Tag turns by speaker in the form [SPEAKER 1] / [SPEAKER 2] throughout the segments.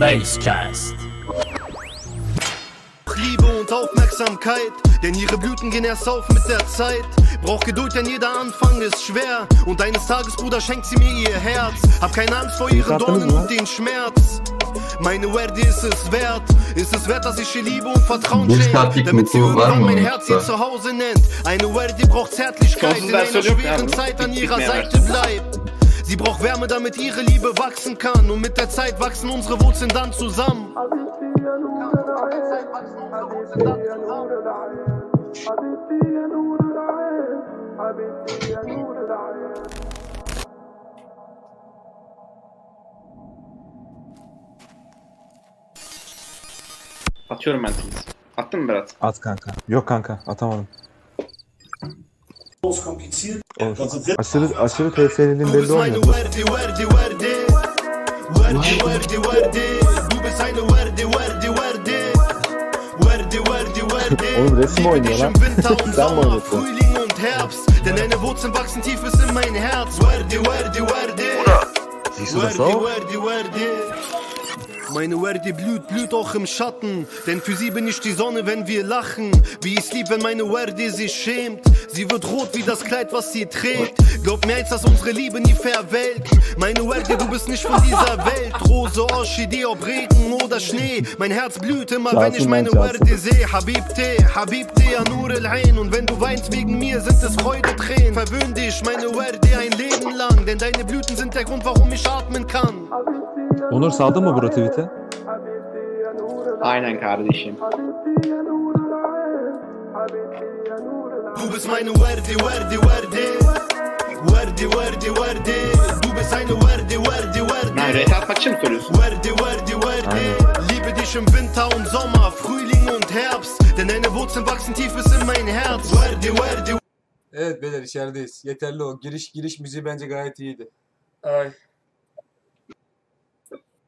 [SPEAKER 1] Basecast.
[SPEAKER 2] Liebe und Aufmerksamkeit, denn ihre Blüten gehen erst auf mit der Zeit. Braucht Geduld, denn jeder Anfang ist schwer. Und eines Tages, Bruder, schenkt sie mir ihr Herz. Hab keine Angst vor ihren Dornen und den Schmerz. Meine Werde ist es wert, ist es wert, dass ich ihr Liebe und Vertrauen schenke, damit sie irgendwann mein Herz ihr? Zuhause nennt. Eine Werde braucht Zärtlichkeit, in einer schweren
[SPEAKER 3] bunun.
[SPEAKER 2] Zeit an ihrer Seite bleibt. Sie braucht Wärme, damit ihre Liebe wachsen kann. Und mit der Zeit wachsen unsere Wurzeln dann zusammen.
[SPEAKER 3] Atıyorum ben tweet. Attın mı Berat?
[SPEAKER 4] At kanka. Yok kanka atamadım. Olur. Aşırı aşırı TSL'nin
[SPEAKER 2] Du
[SPEAKER 4] belli olmuyor.
[SPEAKER 2] Du bist eine Werde, Werde.
[SPEAKER 4] Oğlum resim oynuyor lan. Sen mi
[SPEAKER 2] Herbst. Denn deine Wurzeln wachsen tief bis in mein Herz. Werde, Werde, Werde.
[SPEAKER 4] Siehst du das
[SPEAKER 2] Werde,
[SPEAKER 4] auch?
[SPEAKER 2] Werde, Werde. Meine Werde blüht, blüht auch im Schatten. Denn für sie bin ich die Sonne, wenn wir lachen. Wie ich lieb, wenn meine Werde sich schämt. Sie wird rot wie das Kleid, was sie trägt. Glaub mir eins, dass unsere Liebe nie verwelkt. Meine Werde, du bist nicht von dieser Welt. Rose, Orchidee, ob Regen oder Schnee. Mein Herz blüht immer, wenn ich meine. Werde sehe. Habibti, Habibti, ya Nur el Ain. Und wenn du weinst wegen mir, sind es Freudetränen. Verwöhn dich, meine Werde, ein Leben lang. Denn deine Blüten sind der Grund, warum ich atmen kann.
[SPEAKER 4] Onur saldın mı bro tweet'e?
[SPEAKER 3] Aynen kardeşim.
[SPEAKER 2] Du bist meine Werde, Werde, Werde. Werde, Werde, Werde. Du bist eine
[SPEAKER 3] atmak için mi soruyorsun?
[SPEAKER 2] Werde, Werde, Werde. Liebe dich im Winter und Sommer, Frühling und Herbst. Denn deine Wurzeln wachsen tief bis in mein Herz. Werde, Werde,
[SPEAKER 5] Evet beyler içerideyiz. Yeterli o. Giriş giriş müziği bence gayet iyiydi.
[SPEAKER 6] Ay.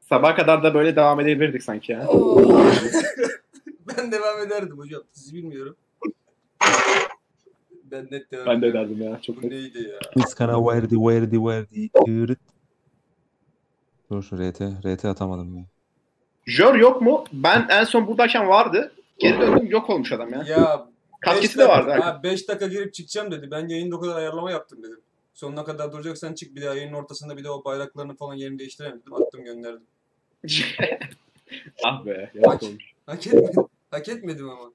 [SPEAKER 3] Sabaha kadar da böyle devam edebilirdik sanki ya.
[SPEAKER 5] ben devam ederdim hocam. Sizi bilmiyorum. Ben net devam
[SPEAKER 3] Ben de
[SPEAKER 5] ederdim.
[SPEAKER 3] ederdim ya. Çok
[SPEAKER 5] Bu
[SPEAKER 3] net.
[SPEAKER 5] neydi ya?
[SPEAKER 4] Biz kana verdi verdi verdi. Yürüt. Dur şu RT. RT atamadım ya.
[SPEAKER 3] Jör yok mu? Ben en son buradayken vardı. Geri döndüm yok olmuş adam ya.
[SPEAKER 5] Ya
[SPEAKER 3] Kasketi
[SPEAKER 5] beş
[SPEAKER 3] de vardı.
[SPEAKER 5] Ha 5 dakika girip çıkacağım dedi. Ben yayında o kadar ayarlama yaptım dedim. Sonuna kadar duracaksan çık bir daha yayının ortasında bir de o bayraklarını falan yerini değiştiremem dedim. Attım gönderdim.
[SPEAKER 3] ah be. Olmuş.
[SPEAKER 5] Hak etmedim. Hak etmedim ama.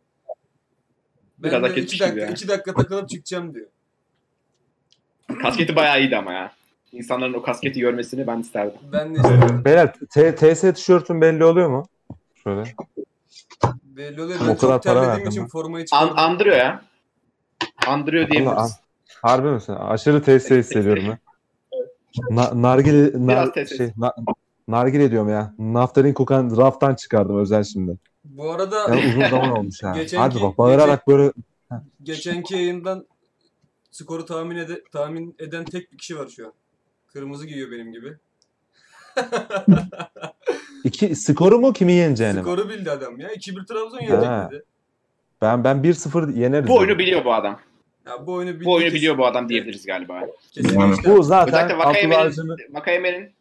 [SPEAKER 5] Ben
[SPEAKER 3] Biraz hak
[SPEAKER 5] 2
[SPEAKER 3] etmiştim
[SPEAKER 5] dakika,
[SPEAKER 3] ya.
[SPEAKER 5] iki dakika takılıp çıkacağım diyor.
[SPEAKER 3] Kasketi bayağı iyiydi ama ya. İnsanların o kasketi görmesini ben isterdim.
[SPEAKER 5] Ben de işte
[SPEAKER 4] Beyler T- TS tişörtün belli oluyor mu? Şöyle.
[SPEAKER 5] belli oluyor.
[SPEAKER 4] O
[SPEAKER 5] Ben
[SPEAKER 4] kadar
[SPEAKER 5] çok
[SPEAKER 4] para
[SPEAKER 5] terlediğim
[SPEAKER 4] verdim
[SPEAKER 5] için
[SPEAKER 4] ben.
[SPEAKER 5] formayı
[SPEAKER 3] An
[SPEAKER 5] çıkardım.
[SPEAKER 3] andırıyor ya. Andırıyor diyebiliriz.
[SPEAKER 4] Harbi misin? Aşırı TS hissediyorum ya. Na- nargile, nar-
[SPEAKER 3] Biraz TS.
[SPEAKER 4] şey, na- nargile diyorum ya. Naftalin kokan raftan çıkardım özel şimdi.
[SPEAKER 5] Bu arada
[SPEAKER 4] Yani uzun zaman olmuş ha.
[SPEAKER 5] Geçenki-
[SPEAKER 4] Hadi bak bağırarak böyle
[SPEAKER 5] geçenki yayından skoru tahmin, ede, tahmin eden tek bir kişi var şu an. Kırmızı giyiyor benim gibi.
[SPEAKER 4] iki skoru mu kimi yeneceğini mi?
[SPEAKER 5] Skoru bildi adam ya. 2-1 Trabzon yenecek dedi.
[SPEAKER 4] Ben ben 1-0 yeneriz.
[SPEAKER 3] Bu oyunu biliyor bu adam.
[SPEAKER 5] Ya bu oyunu.
[SPEAKER 3] Bu oyunu biliyor bu adam diyebiliriz galiba.
[SPEAKER 5] Kesin
[SPEAKER 7] Yani
[SPEAKER 5] işte.
[SPEAKER 4] Bu zaten
[SPEAKER 3] Özellikle Vakayemen'in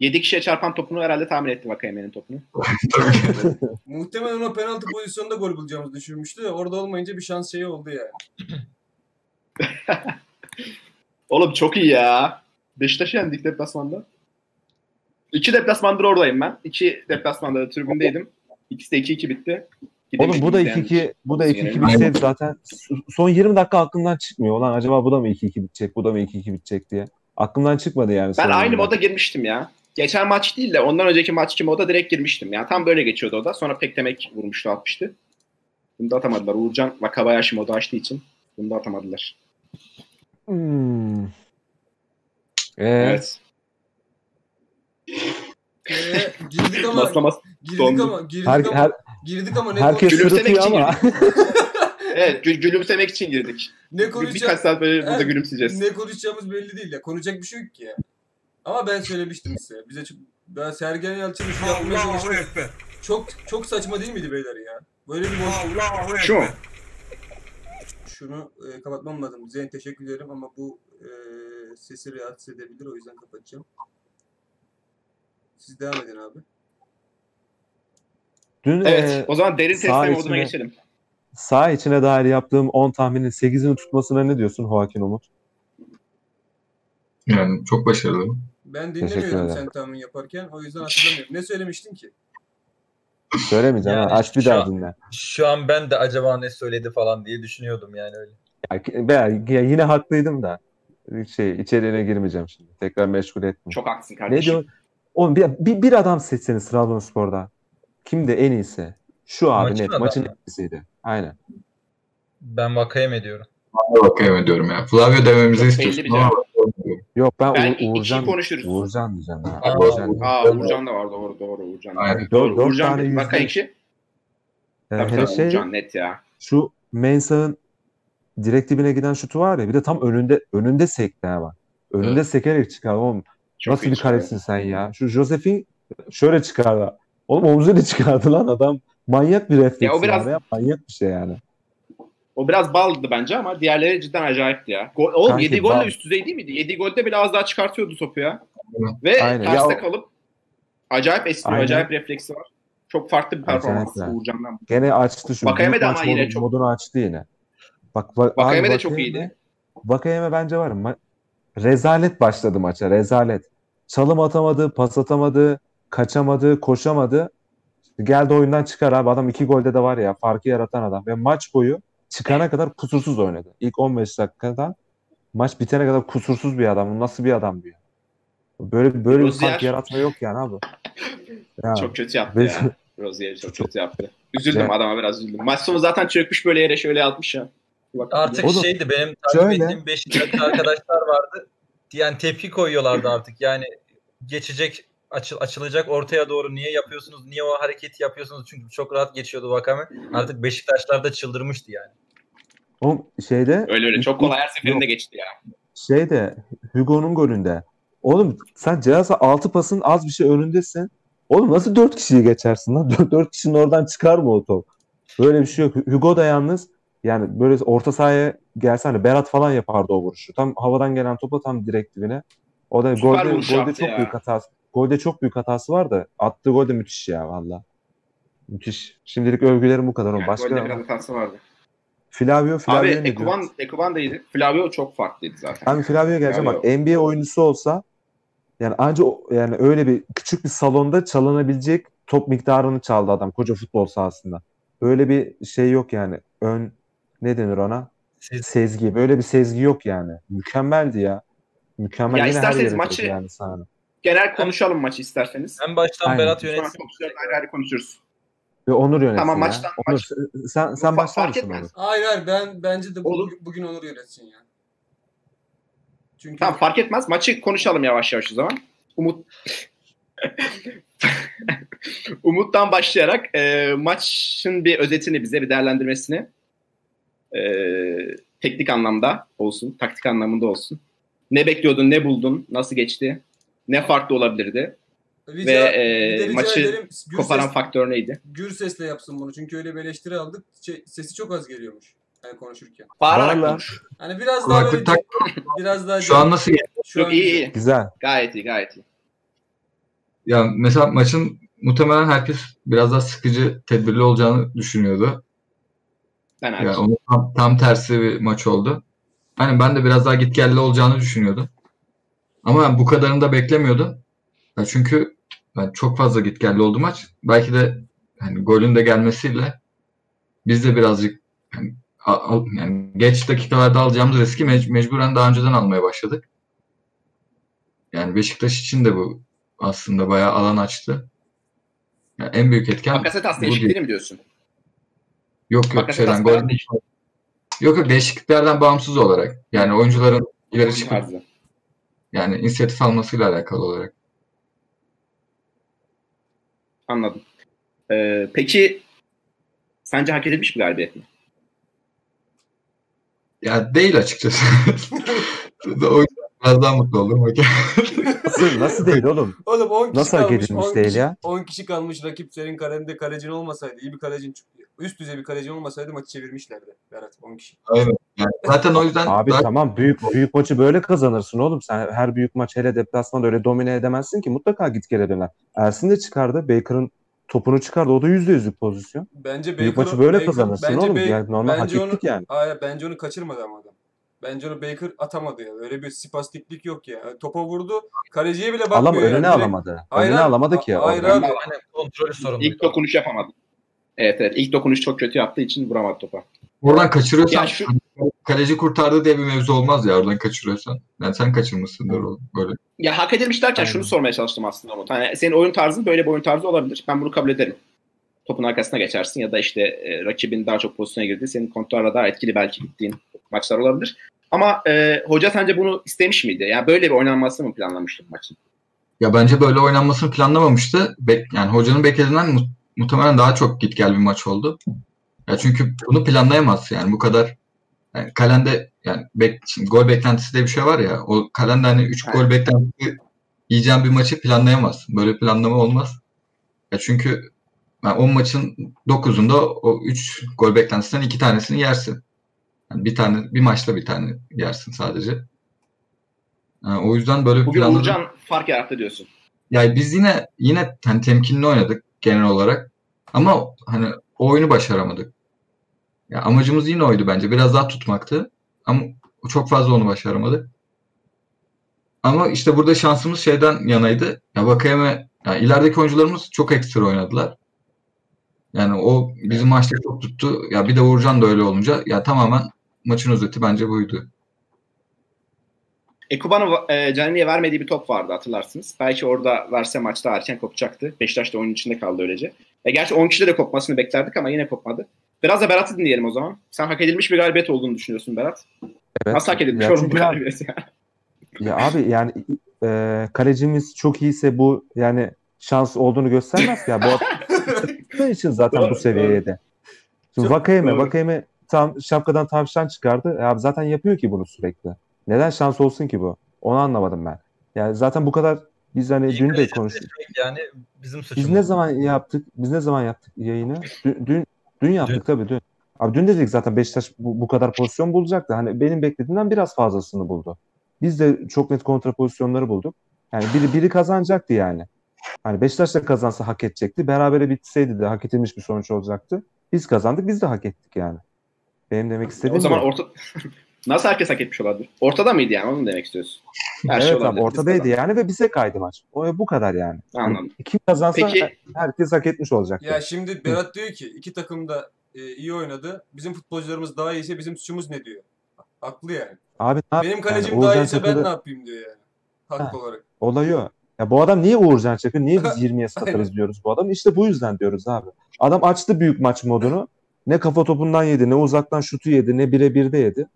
[SPEAKER 3] 7 kişiye çarpan topunu herhalde tahmin etti Vakayemen'in topunu.
[SPEAKER 5] Muhtemelen o penaltı pozisyonunda gol bulacağımızı düşünmüştü. de Orada olmayınca bir şans şeyi oldu yani.
[SPEAKER 3] Oğlum çok iyi ya. Beşiktaş'ı yendik deplasmanda. İki deplasmandır oradayım ben. İki deplasmanda da tribündeydim. İkisi de 2-2 bitti.
[SPEAKER 4] Oğlum bu da
[SPEAKER 3] Gidemedik
[SPEAKER 4] 2-2 bu da 2-2
[SPEAKER 3] Yenelim.
[SPEAKER 4] bitseydi zaten son 20 dakika aklımdan çıkmıyor. Ulan acaba bu da mı 2-2 bitecek, bu da mı 2-2 bitecek diye. Aklımdan çıkmadı yani.
[SPEAKER 3] Ben aynı
[SPEAKER 4] 20
[SPEAKER 3] moda girmiştim ya. Geçen maç değil de ondan önceki maçki moda direkt girmiştim ya. Tam böyle geçiyordu o da. Sonra pek demek vurmuştu atmıştı. Bunu da atamadılar. Uğurcan Wakabayashi modu açtığı için bunu da atamadılar.
[SPEAKER 4] Hmm. Ee,
[SPEAKER 3] Evet.
[SPEAKER 5] Ee, girdik ama
[SPEAKER 3] Maslamas.
[SPEAKER 5] girdik
[SPEAKER 3] dondu.
[SPEAKER 5] ama girdik
[SPEAKER 4] her,
[SPEAKER 5] ama
[SPEAKER 4] her,
[SPEAKER 5] girdik ama ne,
[SPEAKER 4] herkes
[SPEAKER 3] Gülümsemek için
[SPEAKER 4] ama.
[SPEAKER 3] Evet gül- gülümsemek için girdik.
[SPEAKER 5] ne
[SPEAKER 3] Bir, birkaç
[SPEAKER 5] konuşacağız
[SPEAKER 3] saat böyle burada gülümseyeceğiz.
[SPEAKER 5] ne konuşacağımız belli değil ya. Konuşacak bir şey yok ki ya. Ama ben söylemiştim size. Bize çok, ben Sergen Yalçın'ın şu yapmaya çalıştım. Çok çok saçma değil miydi beyler ya? Böyle bir boş...
[SPEAKER 3] Şu?
[SPEAKER 5] Şunu e, kapatmam lazım. Zeyn teşekkür ederim ama bu e, sesi rahatsız edebilir. O yüzden kapatacağım. Siz devam edin abi.
[SPEAKER 4] Dün
[SPEAKER 3] Evet.
[SPEAKER 4] e,
[SPEAKER 3] o zaman derin testleme moduna
[SPEAKER 4] içine-
[SPEAKER 3] geçelim.
[SPEAKER 4] sağ içine dair yaptığım 10 tahminin 8'ini tutmasına ne diyorsun Joaquin Umut?
[SPEAKER 1] Yani çok başarılı.
[SPEAKER 5] Ben
[SPEAKER 4] ederim.
[SPEAKER 5] sen tahmin yaparken. O yüzden hatırlamıyorum. Ne söylemiştin ki?
[SPEAKER 4] Söylemeyeceğim.
[SPEAKER 7] Yani
[SPEAKER 4] ha. Aç bir
[SPEAKER 7] şu
[SPEAKER 4] daha
[SPEAKER 7] an-
[SPEAKER 4] dinle.
[SPEAKER 7] Şu an ben de acaba ne söyledi falan diye düşünüyordum yani öyle.
[SPEAKER 4] Ya, ben ya yine haklıydım da şey içeriğine girmeyeceğim şimdi. Tekrar meşgul ettim.
[SPEAKER 3] Çok haklısın
[SPEAKER 4] Ne
[SPEAKER 3] kardeşim.
[SPEAKER 4] diyor? Oğlum bir, bir, bir adam seçseniz Trabzonspor'da. Kim de en iyisi? Şu abi
[SPEAKER 7] Maçın
[SPEAKER 4] net. Maçın etkisiydi. Aynen.
[SPEAKER 7] Ben vakayım ediyorum.
[SPEAKER 1] Bakayım ediyorum ya. Flavio dememizi istiyorsun ama
[SPEAKER 4] Yok ben,
[SPEAKER 3] Ben
[SPEAKER 4] Uğurcan,
[SPEAKER 3] konuşuruz.
[SPEAKER 4] Uğurcan diyeceğim. Ya.
[SPEAKER 7] Aa,
[SPEAKER 4] Uğurcan.
[SPEAKER 3] Aa Uğurcan da var doğru doğru Uğurcan.
[SPEAKER 1] Aynen.
[SPEAKER 3] Doğru,
[SPEAKER 4] dört
[SPEAKER 3] Uğurcan
[SPEAKER 4] tane yüzde-
[SPEAKER 3] Vaka 2.
[SPEAKER 4] Ee,
[SPEAKER 3] Tabii
[SPEAKER 4] hele
[SPEAKER 3] tabii
[SPEAKER 4] şey
[SPEAKER 3] Uğurcan net ya.
[SPEAKER 4] şu Mensah'ın direkt dibine giden şutu var ya bir de tam önünde önünde sekti ha bak. Önünde sekerek çıkar oğlum.
[SPEAKER 3] Çok
[SPEAKER 4] Nasıl bir karesin sen ya? Şu Josef'in şöyle çıkardı. Oğlum omzuyla çıkardı lan adam. Manyak bir refleks
[SPEAKER 3] Ya o biraz-
[SPEAKER 4] ya. Manyak bir şey yani.
[SPEAKER 3] O biraz baldı bence ama diğerleri cidden acayipti ya. Gol, oğlum
[SPEAKER 4] Kanki,
[SPEAKER 3] 7 golle üst düzey değil miydi? 7 golde bile az daha çıkartıyordu topu ya.
[SPEAKER 1] Aynen.
[SPEAKER 3] Ve
[SPEAKER 4] Aynen.
[SPEAKER 3] terste
[SPEAKER 4] Ya
[SPEAKER 3] kalıp acayip esniyor, acayip refleksi var. Çok farklı bir performans. Uğurcan'dan.
[SPEAKER 4] Gene açtı şu.
[SPEAKER 3] Vakayeme
[SPEAKER 4] büyük
[SPEAKER 3] de ama yine
[SPEAKER 4] modu-
[SPEAKER 3] çok-
[SPEAKER 4] modunu açtı yine. Bak, bak
[SPEAKER 3] Vakayeme
[SPEAKER 4] abi
[SPEAKER 3] de çok iyiydi.
[SPEAKER 4] Vakayeme bence var ma- rezalet başladı maça rezalet. Çalım atamadı, pas atamadı, kaçamadı, koşamadı. Geldi oyundan çıkar abi adam iki golde de var ya farkı yaratan adam. Ve maç boyu çıkana kadar kusursuz oynadı. İlk 15 dakikada maç bitene kadar kusursuz bir adam. Bu Nasıl bir adam bu ya? Böyle böyle bir
[SPEAKER 3] Rozier-
[SPEAKER 4] fark yaratma yok yani abi. Ya,
[SPEAKER 3] Çok kötü yaptı
[SPEAKER 4] Ve-
[SPEAKER 3] ya. Rozier çok
[SPEAKER 4] Çok-
[SPEAKER 3] kötü yaptı. Üzüldüm
[SPEAKER 4] Ya-
[SPEAKER 3] adama biraz üzüldüm. Maç sonu zaten çökmüş böyle yere şöyle yatmış ya. Bak,
[SPEAKER 7] Artık
[SPEAKER 4] Oğlum,
[SPEAKER 7] şeydi benim takip
[SPEAKER 4] şöyle-
[SPEAKER 7] ettiğim Beşiktaşlı arkadaşlar vardı. Yani tepki koyuyorlardı artık. Yani geçecek açıl, açılacak ortaya doğru niye yapıyorsunuz? Niye o hareketi yapıyorsunuz? Çünkü çok rahat geçiyordu Vakame. Artık Beşiktaşlar da çıldırmıştı yani.
[SPEAKER 4] Oğlum şeyde
[SPEAKER 3] Öyle öyle. Çok kolay her
[SPEAKER 4] Yok.
[SPEAKER 3] seferinde geçti ya.
[SPEAKER 4] şeyde Hugo'nun golünde. Oğlum sen cihazı 6 pasın az bir şey önündesin. Oğlum nasıl 4 kişiyi geçersin lan? 4 kişinin oradan çıkar mı o top? Böyle bir şey yok. Hugo da yalnız yani böyle orta sahaya gelse hani Berat falan yapardı o vuruşu. Tam havadan gelen topa tam direkt dibine. O da
[SPEAKER 3] Süper
[SPEAKER 4] golde, golde çok
[SPEAKER 3] ya.
[SPEAKER 4] büyük hatası. Golde çok büyük hatası var da attığı gol de müthiş ya valla. Müthiş. Şimdilik övgülerim bu kadar.
[SPEAKER 3] Yani
[SPEAKER 4] Başka
[SPEAKER 3] golde biraz hatası vardı.
[SPEAKER 4] Flavio,
[SPEAKER 3] Abi
[SPEAKER 4] Flavio ne
[SPEAKER 3] Ekuban? Ekuban da iyiydi. Flavio çok farklıydı zaten.
[SPEAKER 4] Ben Flavio'ya geleceğim bak.
[SPEAKER 3] Flavio.
[SPEAKER 4] NBA oyuncusu olsa yani anca o- yani öyle bir küçük bir salonda çalınabilecek top miktarını çaldı adam koca futbol sahasında. Böyle bir şey yok yani. Ön ne denir ona?
[SPEAKER 7] Siz
[SPEAKER 4] Sezgi. Böyle bir sezgi yok yani. Mükemmeldi ya. Mükemmel.
[SPEAKER 3] Ya
[SPEAKER 4] Yine her
[SPEAKER 3] isterseniz maçı-
[SPEAKER 4] yani sahanın.
[SPEAKER 3] Genel konuşalım maçı isterseniz.
[SPEAKER 7] en baştan
[SPEAKER 4] Aynen.
[SPEAKER 7] Berat
[SPEAKER 3] Sonra
[SPEAKER 7] yönetsin.
[SPEAKER 3] konuşuruz, ayrı ayrı konuşuruz.
[SPEAKER 4] Ve Onur yönetsin
[SPEAKER 3] Tamam,
[SPEAKER 4] ya.
[SPEAKER 3] maçtan-
[SPEAKER 4] Onur,
[SPEAKER 3] maç-
[SPEAKER 4] sen, sen
[SPEAKER 3] Fa-
[SPEAKER 4] başlar
[SPEAKER 3] fark
[SPEAKER 4] mısın
[SPEAKER 3] etmez.
[SPEAKER 4] Onur?
[SPEAKER 5] Hayır hayır ben bence de bu-
[SPEAKER 3] Olur.
[SPEAKER 5] bugün Onur yönetsin ya. Çünkü
[SPEAKER 3] Tamam fark etmez. Maçı konuşalım yavaş yavaş o zaman. Umut Umut'tan başlayarak e, maçın bir özetini bize bir değerlendirmesini e, teknik anlamda olsun, taktik anlamında olsun. Ne bekliyordun, ne buldun, nasıl geçti, ne farklı olabilirdi
[SPEAKER 5] rica,
[SPEAKER 3] ve e, maçı
[SPEAKER 5] ederim, gür,
[SPEAKER 3] koparan
[SPEAKER 5] ses,
[SPEAKER 3] faktör neydi?
[SPEAKER 5] gür sesle yapsın bunu. Çünkü öyle bir eleştiri aldık. Şey, sesi çok az geliyormuş. Hani konuşurken.
[SPEAKER 3] Bağırarak konuş.
[SPEAKER 5] Hani biraz daha böyle,
[SPEAKER 1] tak.
[SPEAKER 5] biraz daha
[SPEAKER 1] Şu an nasıl
[SPEAKER 5] Şu
[SPEAKER 3] Yok
[SPEAKER 5] an
[SPEAKER 3] iyi iyi.
[SPEAKER 4] Güzel.
[SPEAKER 3] Gayet iyi, gayet iyi.
[SPEAKER 1] Ya mesela maçın muhtemelen herkes biraz daha sıkıcı, tedbirli olacağını düşünüyordu.
[SPEAKER 3] Ben
[SPEAKER 1] Yani onun tam, tam tersi bir maç oldu. Hani ben de biraz daha gitgelli olacağını düşünüyordum. Ama bu kadarını da beklemiyordum. Ya çünkü ben çok fazla gitgelli oldu maç. Belki de hani golün de gelmesiyle biz de birazcık hani, al- yani geç dakikalarda alacağımız riski mec- mecburen daha önceden almaya başladık. Yani Beşiktaş için de bu aslında bayağı alan açtı. Yani en büyük etken
[SPEAKER 3] Bakasetas değişikliğini mi diyorsun?
[SPEAKER 1] Yok yok
[SPEAKER 3] Bakasetas
[SPEAKER 1] şeyden gol Yok yok değişikliklerden bağımsız olarak. Yani oyuncuların ileri çıkıp. Yani inisiyatif almasıyla alakalı olarak.
[SPEAKER 3] Anladım. Ee, peki sence hak edilmiş bir galibiyet mi?
[SPEAKER 1] Ya değil açıkçası. o yüzden biraz daha mutlu oldum.
[SPEAKER 4] Nasıl, nasıl değil oğlum?
[SPEAKER 5] Oğlum 10 kişi
[SPEAKER 4] Nasıl
[SPEAKER 5] kalmış.
[SPEAKER 4] edilmiş
[SPEAKER 5] 10
[SPEAKER 4] değil
[SPEAKER 5] kişi,
[SPEAKER 4] ya?
[SPEAKER 5] 10 kişi kalmış rakip senin kalende kalecin olmasaydı iyi bir kalecin üst düzey bir kaleci olmasaydı maçı çevirmişlerdi. Berat 10 kişi.
[SPEAKER 1] Yani zaten o yüzden
[SPEAKER 4] Abi
[SPEAKER 1] daha-
[SPEAKER 4] tamam büyük büyük maçı böyle kazanırsın oğlum. Sen her büyük maç hele deplasmanda öyle domine edemezsin ki mutlaka git geri döner. Ersin de çıkardı. Baker'ın topunu çıkardı. O da yüzde yüzlük pozisyon.
[SPEAKER 5] Bence
[SPEAKER 4] Büyük
[SPEAKER 5] Baker-
[SPEAKER 4] maçı böyle
[SPEAKER 5] Baker-
[SPEAKER 4] kazanırsın
[SPEAKER 5] bence
[SPEAKER 4] oğlum.
[SPEAKER 5] Baker-
[SPEAKER 4] Yani normal hak ettik
[SPEAKER 5] onu-
[SPEAKER 4] yani.
[SPEAKER 5] Hayır bence onu kaçırmadı ama adam. Bence onu Baker atamadı ya. Öyle bir spastiklik yok ya. Topa vurdu. Kaleciye bile bakmıyor.
[SPEAKER 4] Alam
[SPEAKER 5] yani.
[SPEAKER 4] önüne
[SPEAKER 5] Direkt-
[SPEAKER 4] alamadı.
[SPEAKER 5] Hayır
[SPEAKER 4] önüne
[SPEAKER 5] abi,
[SPEAKER 4] alamadı ki.
[SPEAKER 5] hayır
[SPEAKER 4] orada.
[SPEAKER 5] abi.
[SPEAKER 7] Aynen kontrolü sorunlu.
[SPEAKER 3] İlk dokunuş yapamadı. Evet evet. İlk dokunuş çok kötü yaptığı için vuramadı topa.
[SPEAKER 1] oradan kaçırıyorsan
[SPEAKER 3] Ya şu-
[SPEAKER 1] kaleci kurtardı diye bir mevzu olmaz ya oradan kaçırıyorsan. Yani sen kaçırmışsındır o böyle.
[SPEAKER 3] Ya hak edilmiş derken
[SPEAKER 4] Aynen.
[SPEAKER 3] şunu sormaya çalıştım aslında Umut. Hani senin oyun tarzın böyle bir oyun tarzı olabilir. Ben bunu kabul ederim. Topun arkasına geçersin ya da işte e, rakibin daha çok pozisyona girdiği, senin kontrollerle daha etkili belki gittiğin maçlar olabilir. Ama e, hoca sence bunu istemiş miydi? Yani böyle bir oynanmasını mı planlamıştı maçın?
[SPEAKER 1] Ya bence böyle oynanmasını planlamamıştı. Bek, yani hocanın beklediğinden mu- muhtemelen daha çok git gel bir maç oldu. Ya çünkü bunu planlayamaz yani bu kadar yani kalende yani bek, şimdi gol beklentisi diye bir şey var ya o kalende hani 3 gol beklentisi yiyeceğin bir maçı planlayamazsın. Böyle planlama olmaz. Ya çünkü yani 10 maçın 9'unda o 3 gol beklentisinden 2 tanesini yersin. Yani bir tane bir maçta bir tane yersin sadece. Yani o yüzden böyle
[SPEAKER 3] Bugün
[SPEAKER 1] planladım.
[SPEAKER 3] Uğurcan fark yarattı diyorsun.
[SPEAKER 1] Yani biz yine yine hani temkinli oynadık genel olarak. Ama hani o oyunu başaramadık. Ya amacımız yine oydu bence. Biraz daha tutmaktı. Ama çok fazla onu başaramadık. Ama işte burada şansımız şeyden yanaydı. Ya Vakayeme ya ilerideki oyuncularımız çok ekstra oynadılar. Yani o bizim maçta çok tuttu. Ya bir de Uğurcan da öyle olunca ya tamamen maçın özeti bence buydu.
[SPEAKER 3] Ekuban'ın e, Canini'ye vermediği bir top vardı hatırlarsınız. Belki orada verse maçta erken kopacaktı. Beşiktaş da oyunun içinde kaldı öylece. E, gerçi 10 kişide de kopmasını beklerdik ama yine kopmadı. Biraz da Berat'ı dinleyelim o zaman. Sen hak edilmiş bir galibiyet olduğunu düşünüyorsun Berat.
[SPEAKER 4] Evet.
[SPEAKER 3] Nasıl hak edilmiş
[SPEAKER 4] Ya
[SPEAKER 3] bu galibiyet ya?
[SPEAKER 4] Ya abi yani e, kalecimiz çok iyiyse bu yani şans olduğunu göstermez ki ya. Bu adam için zaten
[SPEAKER 3] Doğru,
[SPEAKER 4] bu seviyeye de. Vakayeme. Vakayeme tam şapkadan tavşan çıkardı. Ya zaten yapıyor ki bunu sürekli. Neden şans olsun ki bu? Onu anlamadım ben. Yani zaten bu kadar biz hani dün de konuştuk.
[SPEAKER 7] seçmek Yani bizim suçumuz.
[SPEAKER 4] Biz ne zaman yaptık? Biz ne zaman yaptık yayını? Dün dün, dün yaptık
[SPEAKER 7] Dün.
[SPEAKER 4] tabii dün. Abi dün dedik zaten Beşiktaş bu, bu kadar pozisyon bulacaktı. Hani benim beklediğimden biraz fazlasını buldu. Biz de çok net kontra pozisyonları bulduk. Yani biri biri kazanacaktı yani. Hani Beşiktaş da kazansa hak edecekti. Berabere bitseydi de hak edilmiş bir sonuç olacaktı. Biz kazandık, biz de hak ettik yani. Benim demek istediğim
[SPEAKER 3] o zaman orta... Nasıl herkes hak etmiş olabilir? Ortada mıydı yani onu mu demek istiyorsun? Her şey
[SPEAKER 4] evet abi
[SPEAKER 3] olabilir. Biz
[SPEAKER 4] ortadaydı yani ve bize kaydı maç. O bu kadar yani.
[SPEAKER 3] Anladım.
[SPEAKER 4] Kim kazansa
[SPEAKER 3] Peki
[SPEAKER 4] herkes hak etmiş olacak.
[SPEAKER 5] Ya şimdi Berat diyor ki iki takım da e, iyi oynadı. Bizim futbolcularımız daha iyiyse bizim suçumuz ne diyor? Haklı yani.
[SPEAKER 4] Abi ne
[SPEAKER 5] Benim kalecim
[SPEAKER 4] yani
[SPEAKER 5] daha iyiyse ben
[SPEAKER 4] Çakır'ı-
[SPEAKER 5] ne yapayım diyor yani. Haklı olarak.
[SPEAKER 4] Olayı o. Ya bu adam niye Uğurcan Çakır? Niye biz 20'ye satarız diyoruz bu adam? İşte bu yüzden diyoruz abi. Adam açtı büyük maç modunu. Ne kafa topundan yedi, ne uzaktan şutu yedi, ne birebir de yedi.